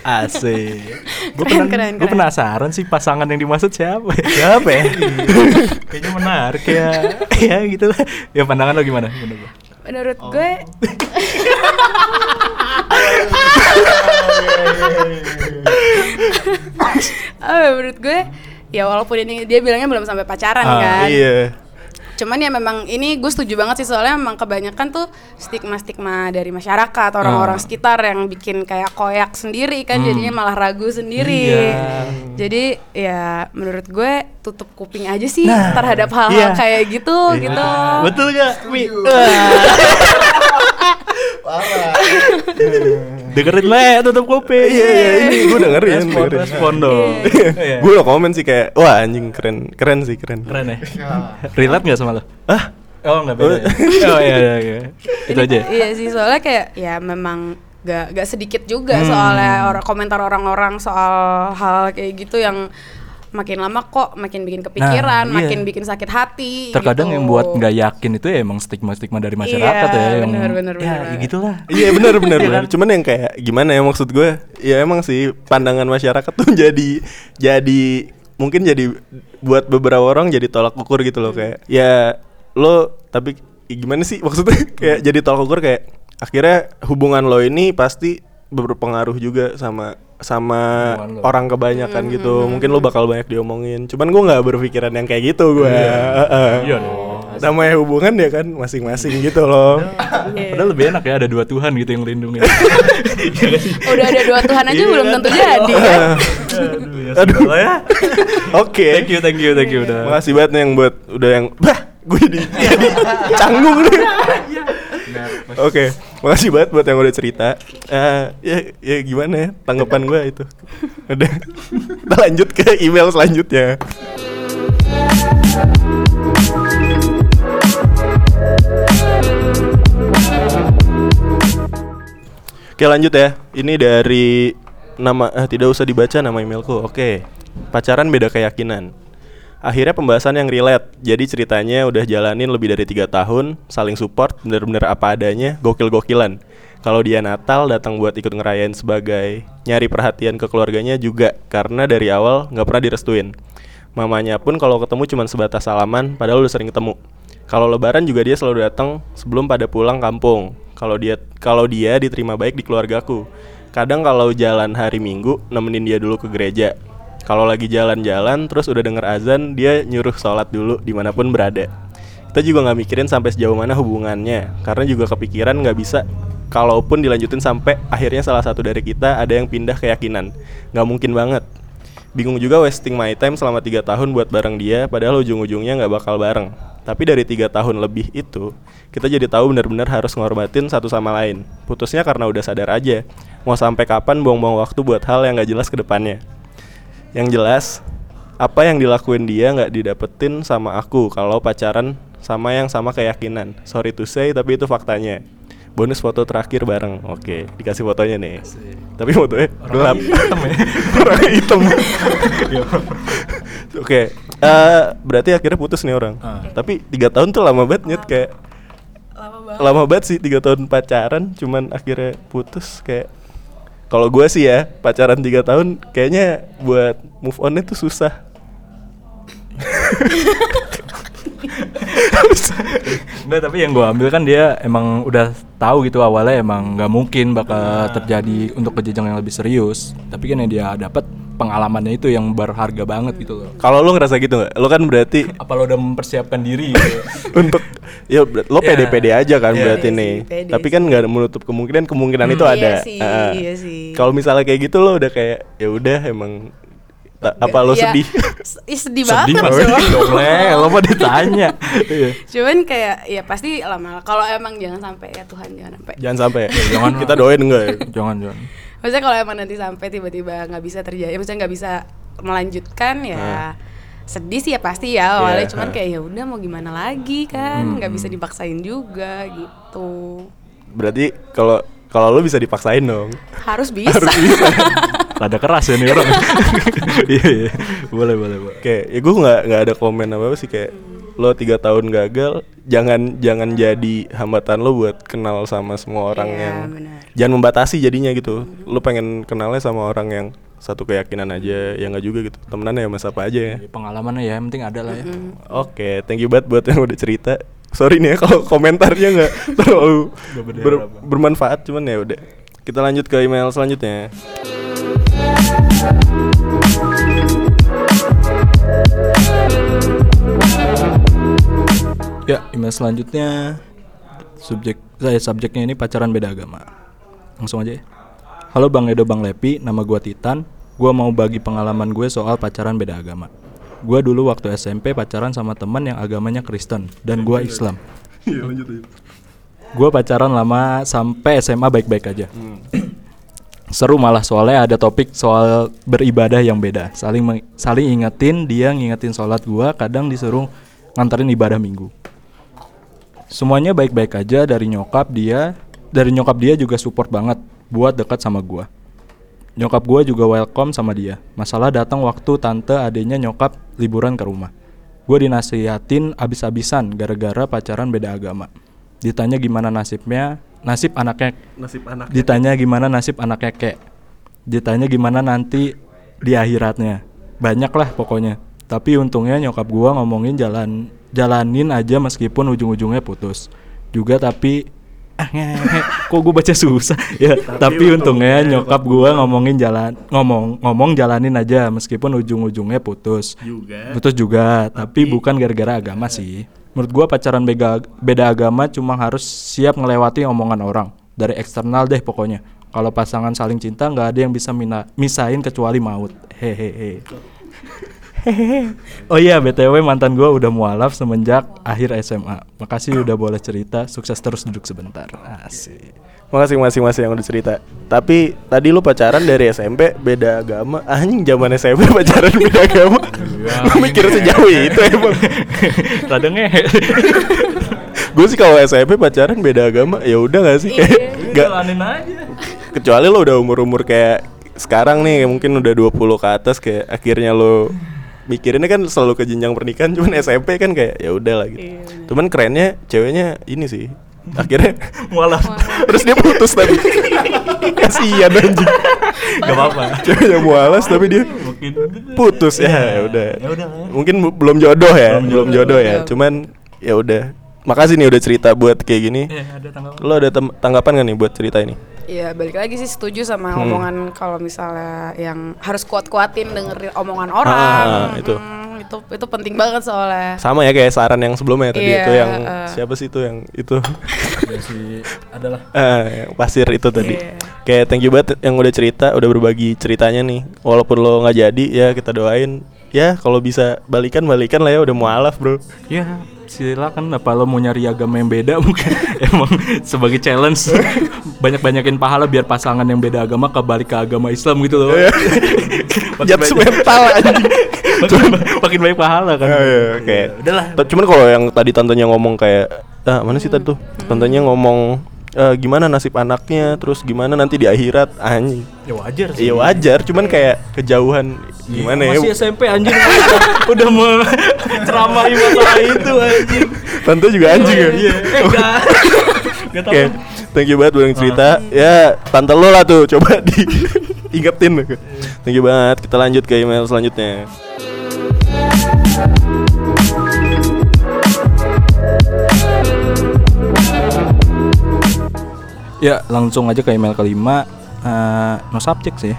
Asik. Gue Keren, keren, gue keren. penasaran sih pasangan yang dimaksud siapa. Siapa ya? Kayaknya menarik ya. ya gitu lah. Ya pandangan lo gimana? Menurut Menurut gue, Ah, menurut gue ya walaupun ini dia bilangnya belum sampai pacaran Ah, kan. Iya. Cuman ya memang ini gue setuju banget sih soalnya memang kebanyakan tuh stigma-stigma dari masyarakat orang-orang Ah. sekitar yang bikin kayak koyak sendiri kan jadinya malah ragu sendiri. Iya. Jadi ya menurut gue tutup kuping aja sih Nah, terhadap hal-hal iya. kayak gitu gitu. Betul gak? Mi? Dengerin le, tutup kuping. Iya, iya, ini gue dengerin. Respon, dengerin. respon dong. Iya. gue lo komen sih kayak, wah anjing keren, keren sih keren. Keren ya? Relate gak sama lo? Ah, Oh enggak beda ya? Oh iya iya iya Itu aja ya? Iya sih soalnya kayak ya memang gak, gak sedikit juga Hmm. soalnya orang komentar orang-orang soal hal kayak gitu yang makin lama kok makin bikin kepikiran, Nah, iya. makin bikin sakit hati. Terkadang gitu. yang buat nggak yakin itu ya emang stigma-stigma dari masyarakat Iya, ya yang bener, bener, ya, bener, ya bener. gitulah. Iya benar benar Iya benar. kan? Cuman yang kayak gimana ya maksud gue? Ya emang sih pandangan masyarakat tuh jadi jadi mungkin jadi buat beberapa orang jadi tolak ukur gitu loh kayak ya lo tapi gimana sih maksudnya kayak jadi tolak ukur kayak akhirnya hubungan lo ini pasti berpengaruh juga sama sama orang kebanyakan gitu. Mungkin lo bakal banyak diomongin. Cuman gue nggak berpikiran yang kayak gitu gue. Iya dong. Namanya hubungan ya kan masing-masing gitu loh. Iya. Padahal lebih enak ya ada dua Tuhan gitu yang lindungi. Iya? Udah ada dua Tuhan aja Iya belum tentu jadi kan. Aduh ya ya. Oke. Thank you thank you thank you udah. Makasih banget nih yang buat udah yang bah gue jadi canggung nih. Oke, makasih banget buat yang udah cerita. Eh, ya, ya gimana ya tanggapan gue itu. Udah, kita lanjut ke email selanjutnya. Oke lanjut ya. Ini dari nama eh, tidak usah dibaca nama emailku. Oke. Pacaran beda keyakinan. Akhirnya pembahasan yang relate. Jadi ceritanya udah jalanin lebih dari tiga tahun, saling support, bener-bener apa adanya, gokil-gokilan. Kalau dia Natal datang buat ikut ngerayain sebagai nyari perhatian ke keluarganya juga karena dari awal nggak pernah direstuin. Mamanya pun kalau ketemu cuma sebatas salaman, padahal udah sering ketemu. Kalau lebaran juga dia selalu datang sebelum pada pulang kampung. Kalau dia kalau dia diterima baik di keluargaku. Kadang kalau jalan hari Minggu nemenin dia dulu ke gereja. Kalau lagi jalan-jalan terus udah denger azan dia nyuruh sholat dulu di mana pun berada. Kita juga nggak mikirin sampai sejauh mana hubungannya karena juga kepikiran nggak bisa kalaupun dilanjutin sampai akhirnya salah satu dari kita ada yang pindah keyakinan. Nggak mungkin banget. Bingung juga wasting my time selama tiga tahun buat bareng dia, padahal ujung-ujungnya nggak bakal bareng. Tapi dari tiga tahun lebih itu, kita jadi tahu benar-benar harus ngormatin satu sama lain. Putusnya karena udah sadar aja, mau sampai kapan buang-buang waktu buat hal yang nggak jelas ke depannya. Yang jelas, apa yang dilakuin dia nggak didapetin sama aku kalau pacaran sama yang sama keyakinan. Sorry to say, tapi itu faktanya. Bonus foto terakhir bareng. Oke, dikasih fotonya nih. Tapi fotonya gelap. hitam ya. Orangnya hitam. Oke, eh, berarti akhirnya putus nih orang. Ah. Tapi tiga tahun tuh lama banget Nyet. kayak Lama banget. lama banget sih tiga tahun pacaran, cuman akhirnya putus kayak. Kalau gue sih ya pacaran tiga tahun, kayaknya buat move onnya tuh susah. Enggak, tapi yang gue ambil kan dia emang udah tahu gitu awalnya emang nggak mungkin bakal terjadi untuk ke jenjang yang lebih serius. Tapi kan yang dia dapat pengalamannya itu yang berharga banget gitu loh. Kalau lo ngerasa gitu nggak? Lo kan berarti Apa lo udah mempersiapkan diri gitu? untuk ya lo Iya. pede-pede aja kan Iya. berarti Pede nih. sih, pede Tapi kan nggak menutup kemungkinan kemungkinan itu Iya ada. sih, Heeh. iya sih. Kalau misalnya kayak gitu lo udah kayak ya udah emang apa lo Ya, sedih? ih, sedih Sedih banget pasti dong. Le. Lo mau ditanya. Iya. Cuman kayak ya pasti lama. Kalau emang jangan sampai ya Tuhan jangan sampai. Jangan sampai. Jangan. Kita doain enggak ya? Jangan, jangan. Maksudnya kalau emang nanti sampai tiba-tiba nggak bisa terjadi, maksudnya nggak bisa melanjutkan ya Ah. sedih sih ya pasti ya awalnya Iya, cuman kayak ya udah mau gimana lagi kan nggak Hmm. bisa dipaksain juga gitu Berarti kalau kalau lo bisa dipaksain dong. harus bisa, Rada keras ya nih orang. Iya, iya. Boleh, boleh, boleh. Kayak ya gue nggak nggak ada komen apa apa sih kayak lo tiga tahun gagal jangan jangan jadi hambatan lo buat kenal sama semua orang Iya, yang benar. jangan membatasi jadinya gitu. Lo pengen kenalnya sama orang yang satu keyakinan aja ya nggak juga gitu. Temenan ya mas apa aja ya. Ya, pengalamannya ya, yang penting ada lah ya. oke thank you banget buat yang udah cerita. Sorry nih ya kalau komentarnya nggak terlalu ber- bermanfaat cuman ya udah. Kita lanjut ke email selanjutnya Ya, email selanjutnya subjek saya subjeknya ini pacaran beda agama. Langsung aja ya. Halo Bang Edo Bang Lepi, nama gua Titan. Gua mau bagi pengalaman gue soal pacaran beda agama. Gua dulu waktu SMP pacaran sama teman yang agamanya Kristen dan gua Islam. iya lanjut aja Gua pacaran lama sampai SMA baik-baik aja. Seru malah soalnya ada topik soal beribadah yang beda. Saling saling ingetin, dia ngingetin sholat gua, kadang disuruh nganterin ibadah minggu. Semuanya baik-baik aja dari nyokap dia, dari nyokap dia juga support banget buat dekat sama gua. Nyokap gua juga welcome sama dia. Masalah datang waktu tante adenya nyokap liburan ke rumah. Gue dinasihatin abis-abisan gara-gara pacaran beda agama. Ditanya gimana nasibnya, nasib anaknya nasib anak ditanya gimana nasib anaknya kek ditanya gimana nanti di akhiratnya banyak lah pokoknya tapi untungnya nyokap gua ngomongin jalan jalanin aja meskipun ujung-ujungnya putus. Juga tapi ah, kok gue baca susah? Ya tapi, untungnya nyokap gua ngomongin jalan ngomong ngomong jalanin aja meskipun ujung-ujungnya putus. Juga. Putus juga tapi, bukan gara-gara agama sih. Menurut gua pacaran beda beda agama cuma harus siap ngelewati omongan orang. Dari eksternal deh pokoknya. Kalau pasangan saling cinta nggak ada yang bisa mina, misahin kecuali maut. Hehehe. Oh iya btw mantan gua udah mualaf semenjak akhir SMA. Makasih udah boleh cerita. Sukses terus duduk sebentar. Asik. Makasih masing masing yang udah cerita. Tapi tadi lu pacaran dari SMP beda agama. Anjing zaman SMP pacaran beda agama. Iya, lu mikir sejauh itu emang. Rada. Gue sih kalau SMP pacaran beda agama ya udah gak sih Jalanin aja. kecuali lo udah umur-umur kayak sekarang nih mungkin udah 20 ke atas kayak akhirnya lo mikirinnya kan selalu ke jenjang pernikahan cuman SMP kan kayak ya udah lah gitu. Iya, bener. Cuman kerennya ceweknya ini sih akhirnya Mualaf. terus dia putus tapi kasihan anjing Gak apa-apa. ceweknya mualas tapi dia Mungkin putus ya ya udah Ya udah lah ya. mungkin belum jodoh ya Belum belum, jodoh. ya Belum. cuman ya udah. Makasih nih udah cerita buat kayak gini. Eh, ada tanggapan. Lo ada tanggapan gak nih buat cerita ini? Iya balik lagi sih setuju sama Hmm. omongan kalau misalnya yang harus kuat-kuatin dengerin omongan orang. Ah, itu. Hmm, itu itu penting banget soalnya. Sama ya kayak saran yang sebelumnya tadi Iya, itu yang eh. siapa sih itu yang itu Ya sih adalah Eh, yang pasir itu tadi. Iya. Kayak thank you banget yang udah cerita, udah berbagi ceritanya nih. Walaupun lo nggak jadi ya kita doain ya kalau bisa balikan balikan lah ya udah mualaf bro. Ya silakan apa lo mau nyari agama yang beda mungkin emang sebagai challenge banyak-banyakin pahala biar pasangan yang beda agama kebalik ke agama Islam gitu loh. Jats banyak- mental anjing. makin, makin banyak pahala kan. Oh, iya, oke. Udahlah. Ta- Cuman kalau yang tadi tantenya ngomong kayak ah mana sih tadi tuh? Tantenya ngomong eh, gimana nasib anaknya, terus gimana nanti di akhirat anjing. Ya wajar sih. Iya wajar, cuman kayak kejauhan gimana ya? Masih SMP anjing udah, udah mau ceramahi masalah itu anjing. Tante juga anjing ya? Iya. Eh enggak. Enggak tahu. Oke, thank you banget buat yang cerita. Ya, tante lo lah tuh, coba di ingetin. Thank you banget. Kita lanjut ke email selanjutnya. Ya, langsung aja ke email kelima. Eh, no subject sih.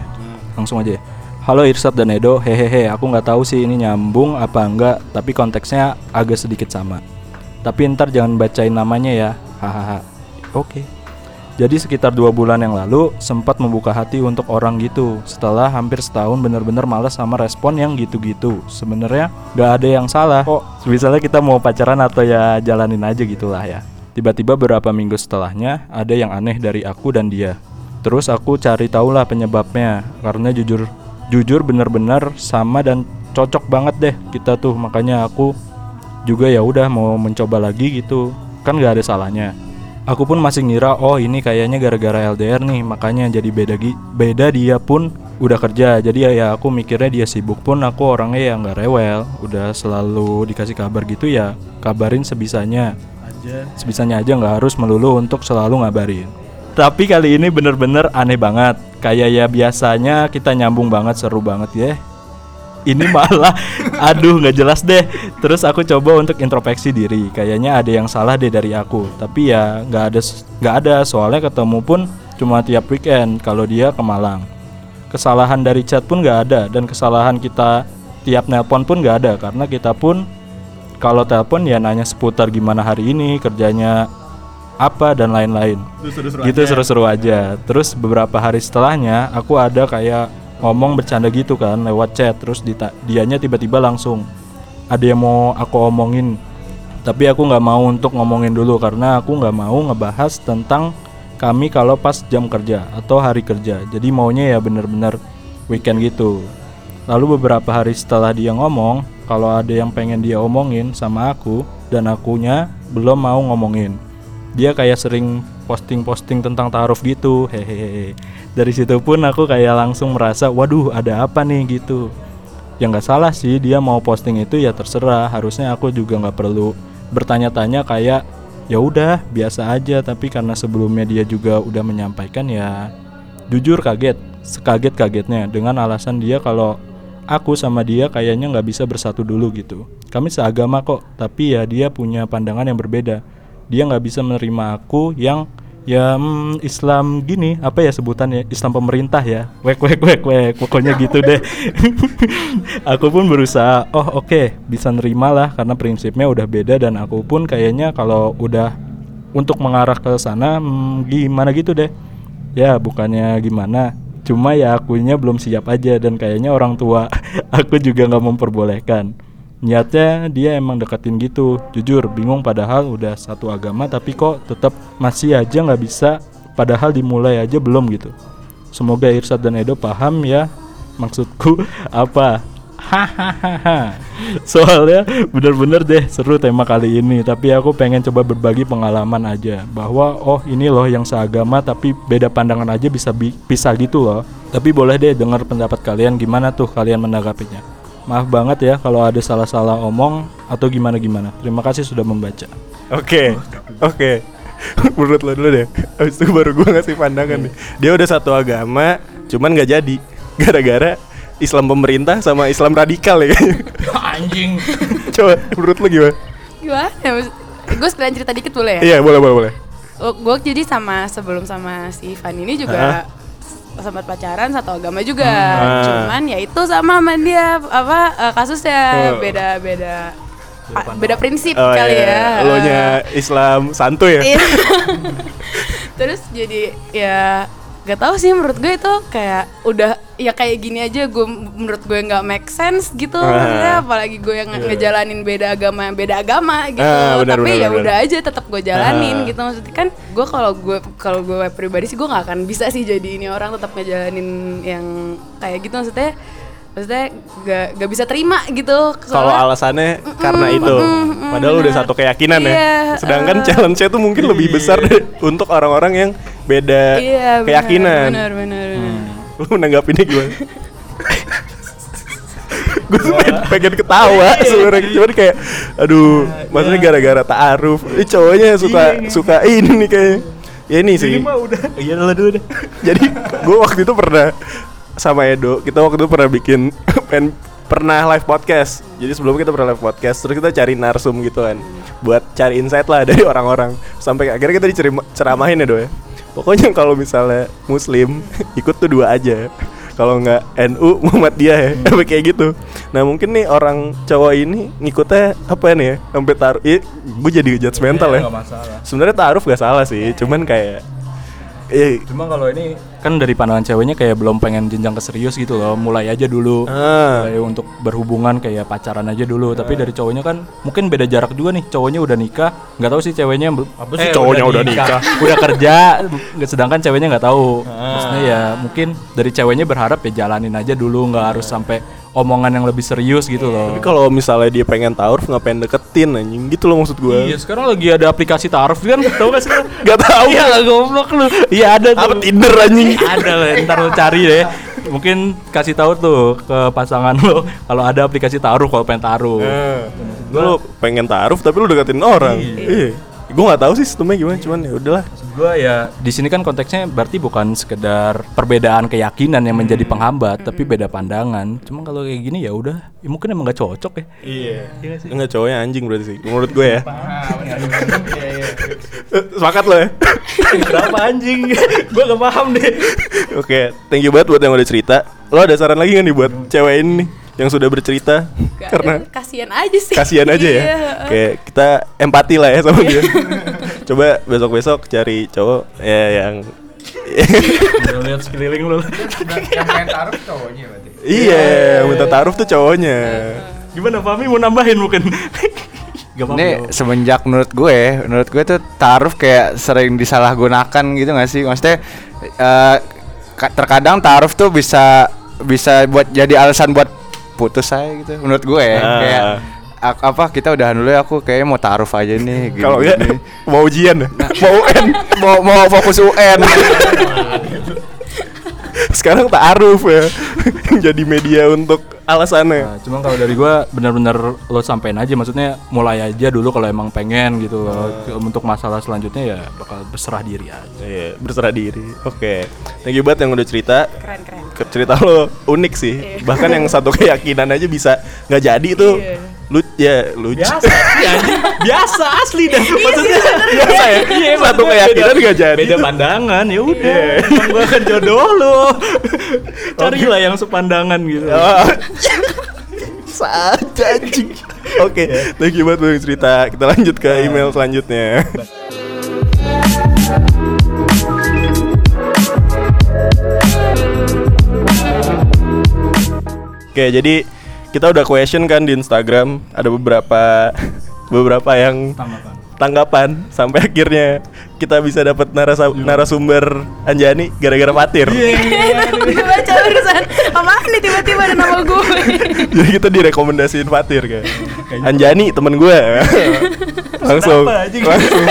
Langsung aja. ya. Halo Irsat dan Edo, hehehe. Aku nggak tahu sih ini nyambung apa enggak, tapi konteksnya agak sedikit sama. Tapi ntar jangan bacain namanya ya, hahaha. Oke. Jadi sekitar dua bulan yang lalu sempat membuka hati untuk orang gitu. Setelah hampir setahun bener-bener malas sama respon yang gitu-gitu. Sebenarnya nggak ada yang salah kok. Misalnya kita mau pacaran atau ya jalanin aja gitulah ya. Tiba-tiba beberapa minggu setelahnya ada yang aneh dari aku dan dia. Terus aku cari tahulah penyebabnya karena jujur jujur bener-bener sama dan cocok banget deh kita tuh. Makanya aku juga ya udah mau mencoba lagi gitu. Kan nggak ada salahnya. Aku pun masih ngira oh ini kayaknya gara-gara LDR nih makanya jadi beda beda dia pun udah kerja. Jadi ya, ya aku mikirnya dia sibuk pun aku orangnya ya nggak rewel. Udah selalu dikasih kabar gitu ya kabarin sebisanya aja. Sebisanya aja nggak harus melulu untuk selalu ngabarin. Tapi kali ini bener-bener aneh banget. Kayak ya biasanya kita nyambung banget seru banget ya. Ini malah aduh nggak jelas deh. Terus aku coba untuk introspeksi diri. Kayaknya ada yang salah deh dari aku. Tapi ya nggak ada nggak ada. Soalnya ketemu pun cuma tiap weekend kalau dia ke Malang. Kesalahan dari chat pun nggak ada. Dan kesalahan kita tiap nelpon pun nggak ada. Karena kita pun kalau telepon ya nanya seputar gimana hari ini kerjanya apa dan lain-lain. Gitu seru-seru aja. Terus beberapa hari setelahnya aku ada kayak ngomong bercanda gitu kan lewat chat. Terus dita- dianya tiba-tiba langsung ada yang mau aku omongin. Tapi aku nggak mau untuk ngomongin dulu karena aku nggak mau ngebahas tentang kami kalau pas jam kerja atau hari kerja. Jadi maunya ya bener-bener weekend gitu. Lalu beberapa hari setelah dia ngomong kalau ada yang pengen dia omongin sama aku dan akunya belum mau ngomongin. Dia kayak sering posting-posting tentang taaruf gitu hehehe. Dari situ pun aku kayak langsung merasa waduh ada apa nih? gitu. Ya nggak salah sih dia mau posting itu ya terserah. Harusnya aku juga nggak perlu bertanya-tanya kayak ya udah biasa aja. Tapi karena sebelumnya dia juga udah menyampaikan ya jujur kaget sekaget kagetnya dengan alasan dia kalau aku sama dia kayaknya nggak bisa bersatu dulu gitu. Kami seagama kok tapi ya dia punya pandangan yang berbeda. Dia nggak bisa menerima aku yang ya hmm, Islam gini apa ya sebutannya Islam pemerintah ya. Wek wek wek wek pokoknya gitu deh. Aku pun berusaha oh oke bisa nerima lah karena prinsipnya udah beda dan aku pun kayaknya kalau udah untuk mengarah ke sana hmm, gimana gitu deh. Ya bukannya gimana cuma ya akunya belum siap aja dan kayaknya orang tua aku juga nggak memperbolehkan. Niatnya dia emang deketin gitu. Jujur bingung padahal udah satu agama tapi kok tetap masih aja nggak bisa padahal dimulai aja belum gitu. Semoga Irsad dan Edo paham ya maksudku apa hahaha soalnya bener-bener deh seru tema kali ini tapi aku pengen coba berbagi pengalaman aja bahwa oh ini loh yang seagama tapi beda pandangan aja bisa bi- bisa gitu loh tapi boleh deh dengar pendapat kalian gimana tuh kalian menanggapinya maaf banget ya kalau ada salah-salah omong atau gimana-gimana terima kasih sudah membaca Oke, oke. Menurut lo dulu deh. Habis itu baru gue ngasih pandangan nih. Dia udah satu agama, cuman nggak jadi. Gara-gara Islam pemerintah sama Islam radikal ya kayaknya. anjing Coba menurut lo gimana? gimana ya gue sekalian cerita dikit boleh ya Iya, boleh boleh boleh. gue jadi sama sebelum sama si Ivan ini juga sempat pacaran satu agama juga Hmm. cuman ya itu sama sama dia apa eh, kasusnya Oh. beda beda beda prinsip Oh, kali iya. ya Lo nya Islam santuy ya? Iya. terus jadi ya gak tahu sih menurut gue itu kayak udah ya kayak gini aja gue menurut gue nggak make sense gitu Ah. maksudnya apalagi gue yang Iya. ngejalanin beda agama beda agama gitu Ah, benar, tapi benar, ya benar. udah aja tetap gue jalanin Ah. gitu maksudnya kan gue kalau gue kalau gue pribadi sih gue nggak akan bisa sih jadi ini orang tetap ngejalanin yang kayak gitu maksudnya maksudnya gak, gak bisa terima gitu Kalau alasannya karena itu, mm, padahal udah benar. satu keyakinan Iya, ya. Sedangkan uh. challenge-nya tuh mungkin lebih besar deh untuk orang-orang yang beda iya, benar, keyakinan. benar benar, benar. Lu menanggapinya gimana? gue tuh pengen, pengen ketawa sebenarnya. Cuman kayak aduh maksudnya gara-gara taaruf. Ini cowoknya suka suka ini nih kayak ya ini sih. udah. Iya lah dulu deh. Jadi gue waktu itu pernah sama Edo kita waktu itu pernah bikin pen, pernah live podcast. Jadi sebelum kita pernah live podcast terus kita cari narsum gitu kan buat cari insight lah dari orang-orang. Sampai akhirnya kita diceramahin ya Do ya. Pokoknya kalau misalnya muslim ikut tuh dua aja. Kalau nggak NU Muhammadiyah ya Sampai kayak gitu. Nah mungkin nih orang cowok ini ngikutnya apa nih ya sampai taruh gue jadi judgmental ya. masalah. Sebenarnya taruh gak salah sih cuman kayak eh cuma kalau ini kan dari pandangan ceweknya kayak belum pengen jenjang ke serius gitu loh. Mulai aja dulu. Ah. Mulai untuk berhubungan kayak pacaran aja dulu. Tapi dari cowoknya kan mungkin beda jarak juga nih. Cowoknya udah nikah nggak tahu sih ceweknya apa sih cowoknya udah nikah? udah kerja sedangkan ceweknya nggak tahu. Maksudnya ya mungkin dari ceweknya berharap ya jalanin aja dulu nggak harus sampai omongan yang lebih serius gitu loh Tapi kalau misalnya dia pengen taruh ngapain deketin anjing gitu loh maksud gue. Iya sekarang lagi ada aplikasi taruh kan tahu gak sih? Gak tahu. Iya gak goblok lu. Iya ada tuh. Apa Tinder anjing? ada lah ntar lo cari deh mungkin kasih tahu tuh ke pasangan lo kalau ada aplikasi taruh kalau pengen taruh Lu pengen taruh tapi lu deketin orang. Iya. Gue nggak tahu sih sistemnya gimana cuman ya udahlah. gue ya di sini kan konteksnya berarti bukan sekedar perbedaan keyakinan yang menjadi penghambat tapi beda pandangan cuma kalau kayak gini ya udah ya mungkin emang gak cocok ya Iya. Enggak cowoknya anjing berarti sih menurut gue ya. Sepakat lo ya. berapa anjing gue gak paham deh Oke, thank you banget buat yang udah cerita. Lo ada saran lagi nggak nih buat cewek ini nih yang sudah bercerita? Gak Karena ada, kasihan aja sih kasihan aja ya. Iya. Kayak kita empati lah ya sama dia. Coba besok-besok cari cowok ya yang Udah lihat sekeliling lu yang pengen taruh cowoknya berarti Iya, minta taruh tuh cowoknya. gimana Fami mau nambahin mungkin Ini semenjak menurut gue, menurut gue tuh taruh kayak sering disalahgunakan gitu gak sih? Maksudnya eh, ka- terkadang taruh tuh bisa bisa buat jadi alasan buat putus saya gitu. Menurut gue ya, Ah. kayak a- apa kita udahan dulu ya aku kayaknya mau taruh aja nih. gini- Kalau ya mau ujian ya, mau UN. mau mau fokus UN. Sekarang taaruf ya. Jadi media untuk alasannya. Nah, cuma kalau dari gua benar-benar lo sampein aja maksudnya mulai aja dulu kalau emang pengen gitu loh. Untuk masalah selanjutnya ya bakal berserah diri aja. Iya, berserah diri. Oke. Thank you banget yang udah cerita. Keren keren Ke- Cerita lo unik sih. Iya. Bahkan yang satu keyakinan aja bisa nggak jadi tuh. Iya. Lu ya lucu. asli anjing. Biasa asli dah. Maksudnya Biasa ya. Iya, Satu keyakinan nggak jadi. Beda pandangan ya udah. Emang gua akan jodoh lo. Carilah yang sepandangan gitu. Oh. Saja anjing. Oke, thank you banget cerita. Kita lanjut ke email selanjutnya. Oke, jadi kita udah question kan di Instagram, ada beberapa beberapa yang tanggapan sampai akhirnya kita bisa dapat narasa- narasumber Anjani gara-gara patir. Gue baca urusan nih tiba-tiba ada nama gue Jadi kita direkomendasiin Fatir kan. Anjani temen gue. langsung, anjing? langsung,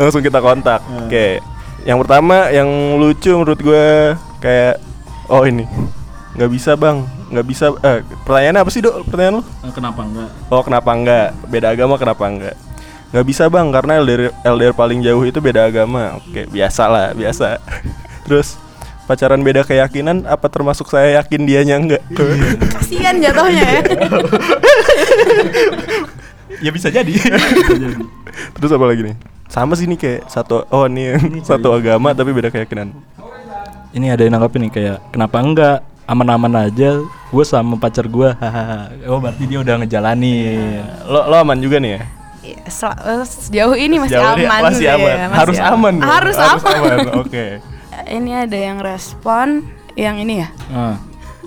langsung kita kontak. Oke, yang pertama yang lucu menurut gue kayak oh ini nggak bisa bang, nggak bisa. Eh, pertanyaannya apa sih dok? Pertanyaan lo? Kenapa enggak? Oh kenapa enggak? Beda agama kenapa enggak? Nggak bisa bang karena LDR, LDR paling jauh itu beda agama. Oke biasa lah biasa. Terus pacaran beda keyakinan apa termasuk saya yakin dianya enggak? Kasian jatuhnya ya ya bisa jadi. Bisa jadi. Terus apa lagi nih? Sama sih nih kayak satu oh nih satu agama tapi beda keyakinan. Ini ada yang nanggapin nih kayak kenapa enggak aman-aman aja gue sama pacar gue hahaha oh berarti dia udah ngejalanin Lo lo aman juga nih ya? Ya, sel- eh, sejauh ini masih Sejauh ini aman. Masih ya, aman. masih Harus aman. dong. Harus, aman. Oke. Ini ada yang respon yang ini ya. Ah.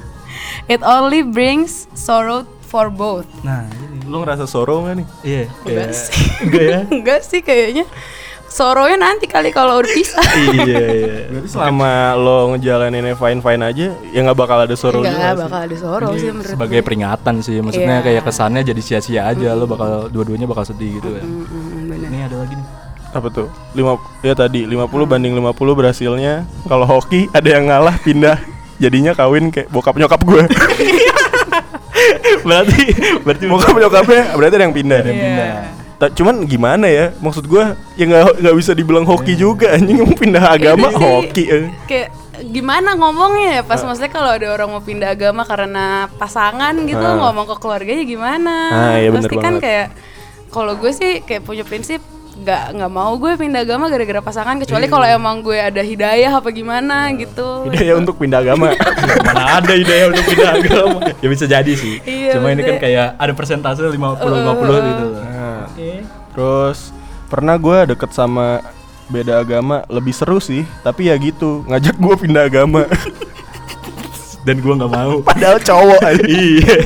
It only brings sorrow for both. nah ini Lo ngerasa sorrow gak nih? iya Enggak kayak- sih. enggak ya Enggak sih kayaknya. Sorrownya nanti kali kalau udah pisah. iya iya Berarti selama lo ngejalaninnya fine fine aja, ya nggak bakal ada. Enggak sih? bakal ada sorrow sih menurut sebagai gue. peringatan sih maksudnya Iya. kayak kesannya jadi sia-sia aja lo bakal dua-duanya bakal sedih gitu kan Mm, mm, bener. ini ada lagi nih Apa tuh? Lima, ya tadi 50 banding 50 berhasilnya. Kalau hoki ada yang ngalah pindah. Jadinya kawin kayak bokap nyokap gue. berarti berarti bokap nyokapnya berarti ada yang pindah. Ada yang Iya. pindah. Ta- cuman gimana ya? Maksud gue ya nggak nggak bisa dibilang hoki juga anjing mau pindah agama sih hoki. eh. Kayak gimana ngomongnya ya pas maksudnya kalau ada orang mau pindah agama karena pasangan gitu Ah. ngomong ke keluarganya gimana Ah, iya pasti kan banget. kayak kalau gue sih kayak punya prinsip nggak nggak mau gue pindah agama gara-gara pasangan kecuali kalau emang gue ada hidayah apa gimana gitu Hidayah untuk pindah agama. mana ada ide untuk pindah agama ya bisa jadi sih Iya, cuma ini kan kayak ada persentase 50 50 gitu Nah, Terus pernah gue deket sama beda agama lebih seru sih, tapi ya gitu ngajak gue pindah agama. dan gua nggak mau Padahal cowok aja. iya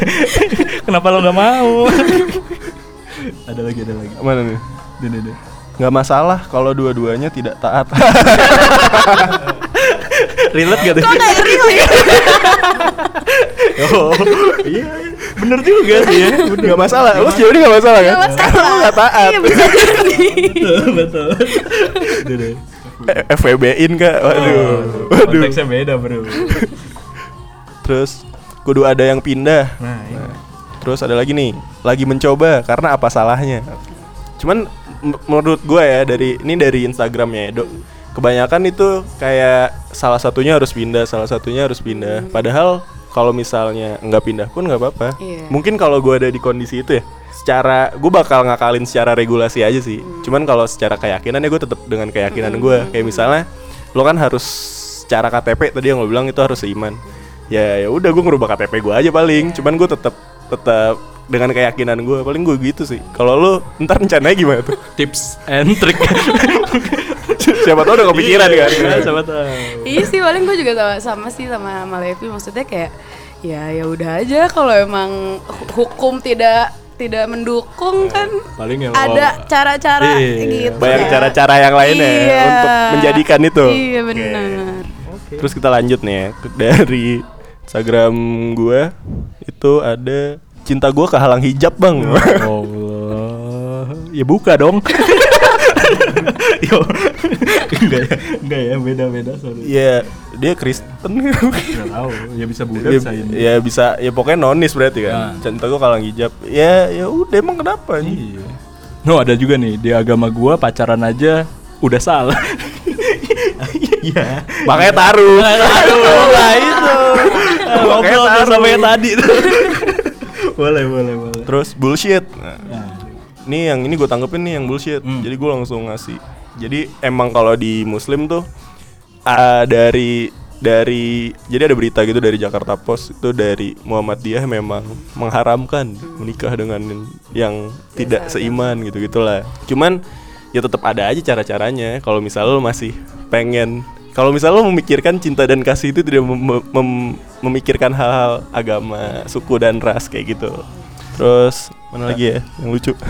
kenapa lo nggak mau ada lagi ada lagi Mana nih? Ini, ini. Nggak masalah kalau dua-duanya tidak taat. relate gak tuh kok kayak real ya oh iya bener juga sih ya Nggak masalah. Lu sejauh ini nggak masalah kan? Karena lu nggak taat. iya betul betul. Eh, FWB-in kak. Waduh. Waduh. konteksnya beda bro Terus kudu ada yang pindah. nah ini. Terus ada lagi nih, lagi mencoba karena apa salahnya? Cuman menurut gue ya dari ini dari Instagramnya Edo, kebanyakan itu kayak salah satunya harus pindah, salah satunya harus pindah. Padahal kalau misalnya nggak pindah pun nggak apa-apa. Iya. Mungkin kalau gue ada di kondisi itu ya, secara gue bakal ngakalin secara regulasi aja sih. Cuman kalau secara keyakinan ya gue tetap dengan keyakinan gue. Kayak misalnya lo kan harus secara KTP tadi yang lo bilang itu harus seiman. Ya ya udah gue ngerubah KTP gue aja paling. Cuman gue tetap tetap dengan keyakinan gue paling gue gitu sih. Kalau lo ntar rencananya gimana tuh? tips and trick Siapa tau udah kepikiran kan? Iya, siapa tahu iya sih paling gue juga sama, sama sih sama sama Levi maksudnya kayak ya ya udah aja kalau emang hu- hukum tidak tidak mendukung kan paling ya ada cara-cara Iya, gitu Banyak ya. cara-cara yang lain ya Iya. untuk menjadikan itu. iya benar Terus kita lanjut nih ya dari Instagram gue itu ada cinta gue kehalang hijab bang. Allah ya buka dong yo enggak ya enggak ya beda beda sorry Iya dia Kristen. nggak tahu ya bisa buka ya, bisa ini ya bisa ya pokoknya nonis berarti kan. Nah. Cinta gue kehalang hijab. Ya ya udah emang kenapa nih? iya no ada juga nih di agama gua pacaran aja udah salah iya Makanya taruh. Aduh, nah itu Makanya ngobrol taruh. sama yang tadi tuh boleh boleh boleh Terus bullshit. Nah, Nah, Nih yang ini gue tanggepin nih yang bullshit. Hmm. Jadi gue langsung ngasih. Jadi emang kalau di Muslim tuh ah, dari dari jadi ada berita gitu dari Jakarta Post itu dari Muhammadiyah memang mengharamkan menikah dengan yang tidak seiman gitu gitulah. Cuman ya tetap ada aja cara-caranya. Kalau misal lo masih pengen kalau misal lo memikirkan cinta dan kasih itu tidak mem- mem- memikirkan hal-hal agama, suku dan ras kayak gitu. Terus mana lagi ya yang lucu?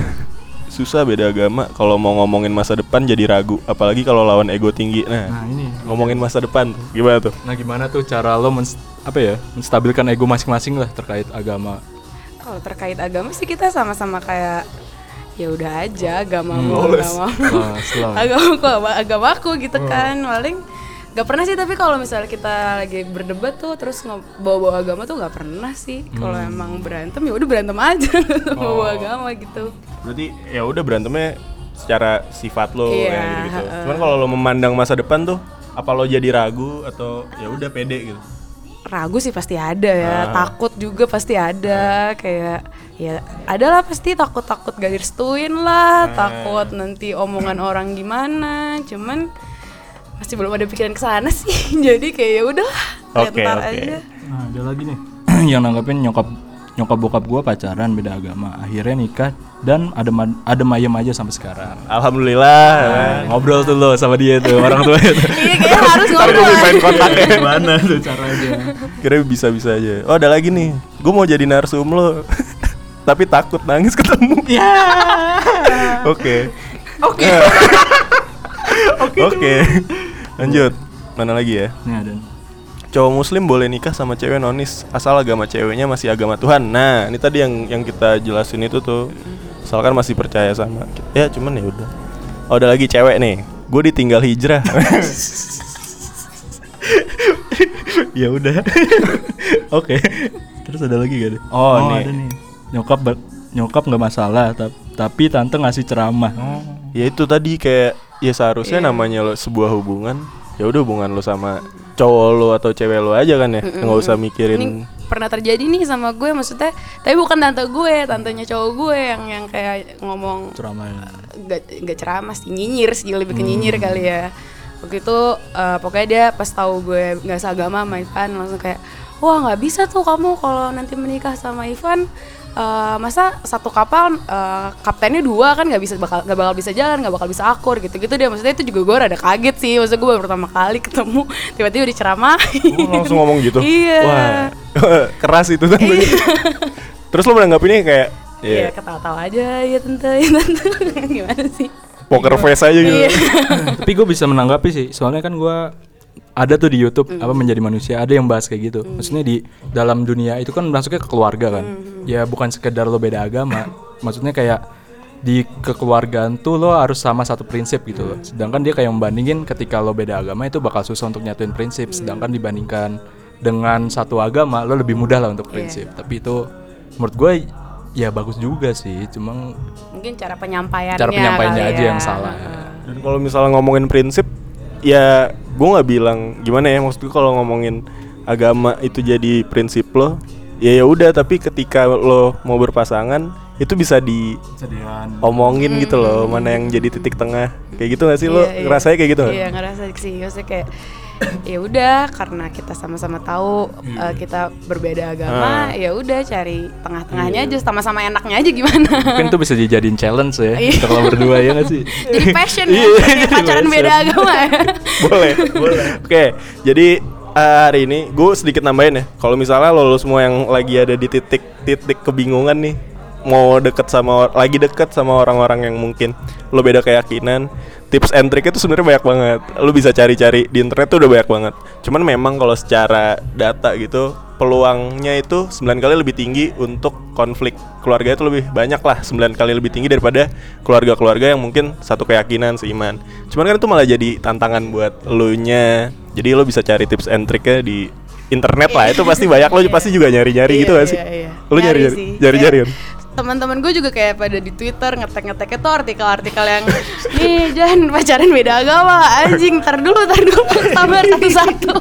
Susah beda agama kalau mau ngomongin masa depan jadi ragu, apalagi kalau lawan ego tinggi. Nah, nah ini ngomongin masa depan gimana tuh? nah gimana tuh cara lo mens- apa ya menstabilkan ego masing-masing lah terkait agama kalau terkait agama sih kita sama-sama kayak ya udah aja agama Hmm, agama setelah- agamaku agamaku gitu Oh. kan paling Gak pernah sih tapi kalau misalnya kita lagi berdebat tuh terus bawa-bawa agama tuh gak pernah sih kalau Hmm. emang berantem ya udah berantem aja Oh. bawa agama gitu Berarti ya udah berantemnya secara sifat lo Iya, ya gitu. Cuman kalau lo memandang masa depan tuh apa lo jadi ragu atau ya udah pede gitu? ragu sih pasti ada ya Ah. takut juga pasti ada kayak ya adalah pasti takut takut gak direstuin lah Ah. takut nanti omongan orang gimana cuman masih belum ada pikiran ke sana sih jadi kayak ya udah Oke, ntar oke. aja Nah, ada lagi nih yang nanggapin nyokap nyokap bokap gua pacaran beda agama. Akhirnya nikah dan ada ada mayem aja sampai sekarang. Alhamdulillah. Nah, ngobrol tuh lo sama dia tuh orang tua itu. iya kayak harus ngobrol kontaknya. Gimana tuh caranya? Kira bisa-bisa aja. Oh, ada lagi nih. Gue mau jadi narsum lo. Tapi takut nangis ketemu. Ya. Oke. oke Oke. Lanjut. Mana lagi ya? Nih ada. Cowok muslim boleh nikah sama cewek nonis asal agama ceweknya masih agama Tuhan. Nah, ini tadi yang yang kita jelasin itu tuh. Asalkan masih percaya sama Ya, cuman ya udah. Oh, ada lagi cewek nih. Gue ditinggal hijrah. ya udah. Oke. Terus ada lagi gak deh? Oh, nih. ada nih. Nyokap ber- nyokap nggak masalah, tap- tapi tante ngasih ceramah. ya itu tadi kayak ya seharusnya Iya. namanya lo sebuah hubungan ya udah hubungan lo sama cowok lo atau cewek lo aja kan ya nggak usah ini mikirin pernah terjadi nih sama gue maksudnya tapi bukan tante gue tantenya cowok gue yang yang kayak ngomong Ceramah. gak, gak ceramah sih nyinyir sih lebih ke nyinyir Hmm. kali ya waktu itu eh, pokoknya dia pas tahu gue nggak seagama sama Ivan langsung kayak wah nggak bisa tuh kamu kalau nanti menikah sama Ivan eh, masa satu kapal eh, kaptennya dua kan nggak bisa bakal nggak bakal bisa jalan nggak bakal bisa akur gitu gitu dia maksudnya itu juga gue rada kaget sih. Maksudnya gue baru pertama kali ketemu tiba-tiba diceramahin Oh, langsung ngomong gitu? Iya. Wah keras itu tentunya terus lo menanggapinya kayak Iya ya ketawa-tawa aja ya tante ya tante. Gimana sih? Poker face aja gitu. Iya. tapi gue bisa menanggapi sih, soalnya kan gue ada tuh di YouTube Mm. apa menjadi manusia ada yang bahas kayak gitu. Maksudnya di dalam dunia itu kan masuknya ke keluarga kan. Mm. Ya bukan sekedar lo beda agama. Maksudnya kayak di kekeluargaan tuh lo harus sama satu prinsip gitu loh. Sedangkan dia kayak membandingin ketika lo beda agama itu bakal susah untuk nyatuin prinsip. Sedangkan dibandingkan dengan satu agama lo lebih mudah lah untuk prinsip. Tapi itu menurut gue ya bagus juga sih. Cuma mungkin cara penyampaiannya cara penyampaiannya aja ya. yang salah. dan kalau misalnya ngomongin prinsip ya gue nggak bilang gimana ya maksud gue kalau ngomongin agama itu jadi prinsip lo ya ya udah tapi ketika lo mau berpasangan itu bisa di omongin gitu loh mana yang jadi titik tengah kayak gitu gak sih lo Iya, iya. ngerasanya kayak gitu nggak? Iya ngerasa sih, maksudnya kayak ya udah karena kita sama-sama tahu uh, kita berbeda agama, Ah. ya udah cari tengah-tengahnya aja sama-sama enaknya aja gimana. Mungkin itu bisa dijadiin challenge ya Iya. kita kalau berdua ya nggak sih? Jadi passion ya, Iya, jadi pacaran beda agama ya. boleh boleh oke jadi eh, hari ini gue sedikit nambahin ya kalau misalnya lo, lo semua yang lagi ada di titik titik kebingungan nih mau deket sama lagi deket sama orang-orang yang mungkin lo beda keyakinan tips and trick itu sebenarnya banyak banget. Lo bisa cari-cari di internet tuh udah banyak banget. Cuman memang kalau secara data gitu peluangnya itu 9 kali lebih tinggi untuk konflik keluarga itu lebih banyak lah. 9 kali lebih tinggi daripada keluarga-keluarga yang mungkin satu keyakinan seiman. Cuman kan itu malah jadi tantangan buat lo nya jadi lo bisa cari tips and triknya di internet lah. Itu pasti banyak. Lo pasti juga nyari-nyari gitu Iya, gak sih? iya, iya. lo nyari-nyari nyari-nyari Teman-teman gue juga kayak pada di Twitter ngetek-ngeteknya tuh artikel-artikel yang nih jangan pacaran beda agama anjing tar dulu tar dulu sabar satu-satu.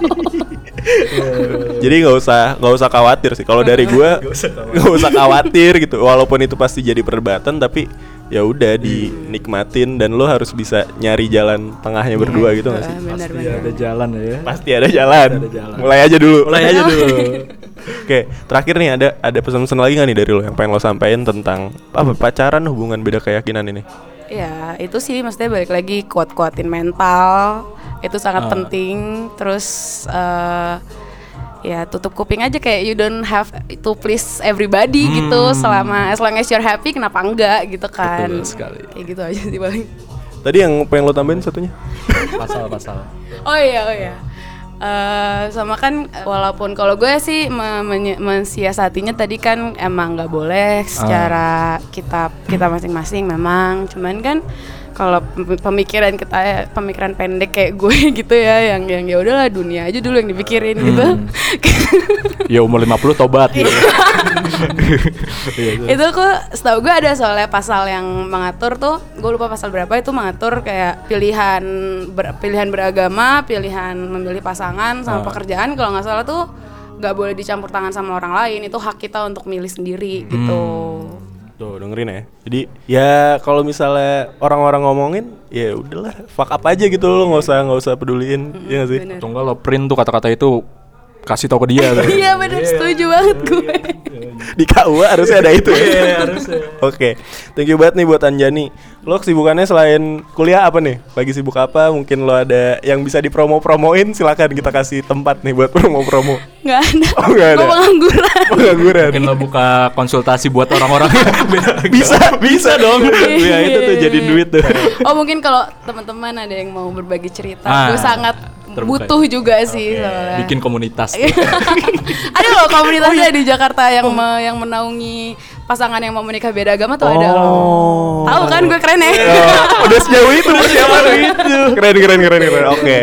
jadi nggak usah nggak usah khawatir sih kalau dari gua nggak usah khawatir gitu walaupun itu pasti jadi perdebatan tapi ya udah dinikmatin dan lo harus bisa nyari jalan tengahnya berdua gitu gak sih benar Pasti ada jalan ya. pasti ada jalan. ada jalan. mulai aja dulu Mulai aja dulu. Oke, terakhir nih ada ada pesan-pesan lagi nggak nih dari lo yang pengen lo sampaikan tentang apa pacaran hubungan beda keyakinan ini? Ya itu sih maksudnya balik lagi kuat-kuatin mental itu sangat Ah. penting. Terus eh, ya tutup kuping aja kayak you don't have to please everybody gitu. Selama as long as you're happy kenapa enggak gitu kan? Betul sekali. Kayak gitu aja sih paling. Tadi yang pengen lo tambahin satunya? Pasal-pasal. Oh iya oh iya. Eh, sama kan walaupun kalau gue sih mensiasatinya tadi kan emang nggak boleh secara kita kita masing-masing memang. Cuman kan kalau pem- pemikiran kita pemikiran pendek kayak gue gitu ya yang yang ya udahlah dunia aja dulu yang dipikirin gitu Ya umur 50 tobat gitu. Iya, itu. kok setahu gue ada soalnya pasal yang mengatur tuh gue lupa pasal berapa itu mengatur kayak pilihan ber- pilihan beragama pilihan memilih pasangan sama Ah. pekerjaan kalau nggak salah tuh nggak boleh dicampur tangan sama orang lain itu hak kita untuk milih sendiri gitu Tuh dengerin ya. Jadi ya kalau misalnya orang-orang ngomongin ya udahlah fuck up aja gitu lo nggak usah nggak usah peduliin ya nggak sih. bener. Atau enggak lo print tuh kata-kata itu kasih tau ke dia iya bener setuju banget gue Di KUA harusnya ada itu ya. Oke, thank you banget nih buat Anjani. Lo kesibukannya selain kuliah apa nih? Lagi sibuk apa? Mungkin lo ada yang bisa dipromo-promoin? Silakan kita kasih tempat nih buat promo-promo. nggak ada Oh, nggak ada. gue pengangguran Pengangguran. Mungkin lo buka konsultasi buat orang-orang bisa, bisa dong. ya itu tuh jadi duit tuh. oh mungkin kalau teman-teman ada yang mau berbagi cerita Ah, gue sangat terbuka. butuh juga sih soalnya bikin komunitas. ada loh komunitasnya di Jakarta yang me- yang menaungi pasangan yang mau menikah beda agama tuh ada loh. Oh. Tahu kan gue keren ya? Oh, udah sejauh itu persiapan itu. Keren keren keren keren. Oke.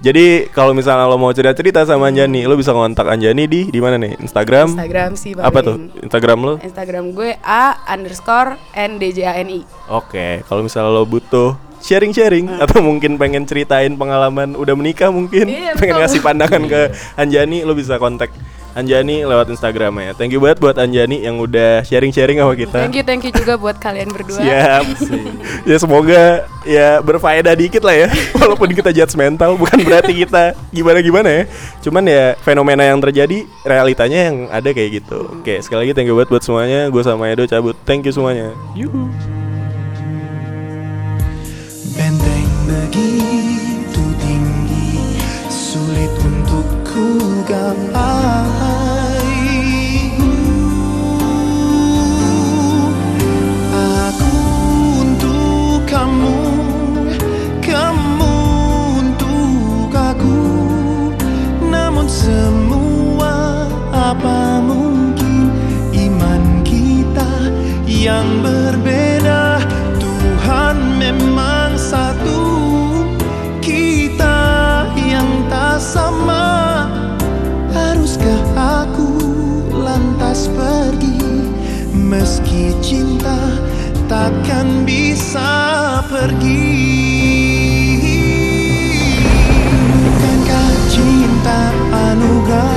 Jadi kalau misalnya lo mau cerita-cerita sama Anjani, lo bisa kontak Anjani di di mana nih? Instagram? Instagram sih paling. Apa tuh? Instagram lo? Instagram gue a underscore n d j a n i. Oke, kalau misalnya lo butuh sharing-sharing atau mungkin pengen ceritain pengalaman udah menikah mungkin Iya, pengen betul. ngasih pandangan ke Anjani lo bisa kontak Anjani lewat Instagramnya. Thank you banget buat Anjani yang udah sharing-sharing sama kita. Thank you thank you juga buat kalian berdua. Siap. ya semoga ya berfaedah dikit lah ya. Walaupun kita judgmental bukan berarti kita gimana-gimana ya. Cuman ya fenomena yang terjadi realitanya yang ada kayak gitu. Oke, sekali lagi thank you banget buat semuanya. Gue sama Edo cabut. Thank you semuanya. Yuhu. Begitu tinggi Sulit untuk ku gapai takkan bisa pergi. Bukankah cinta anugerah?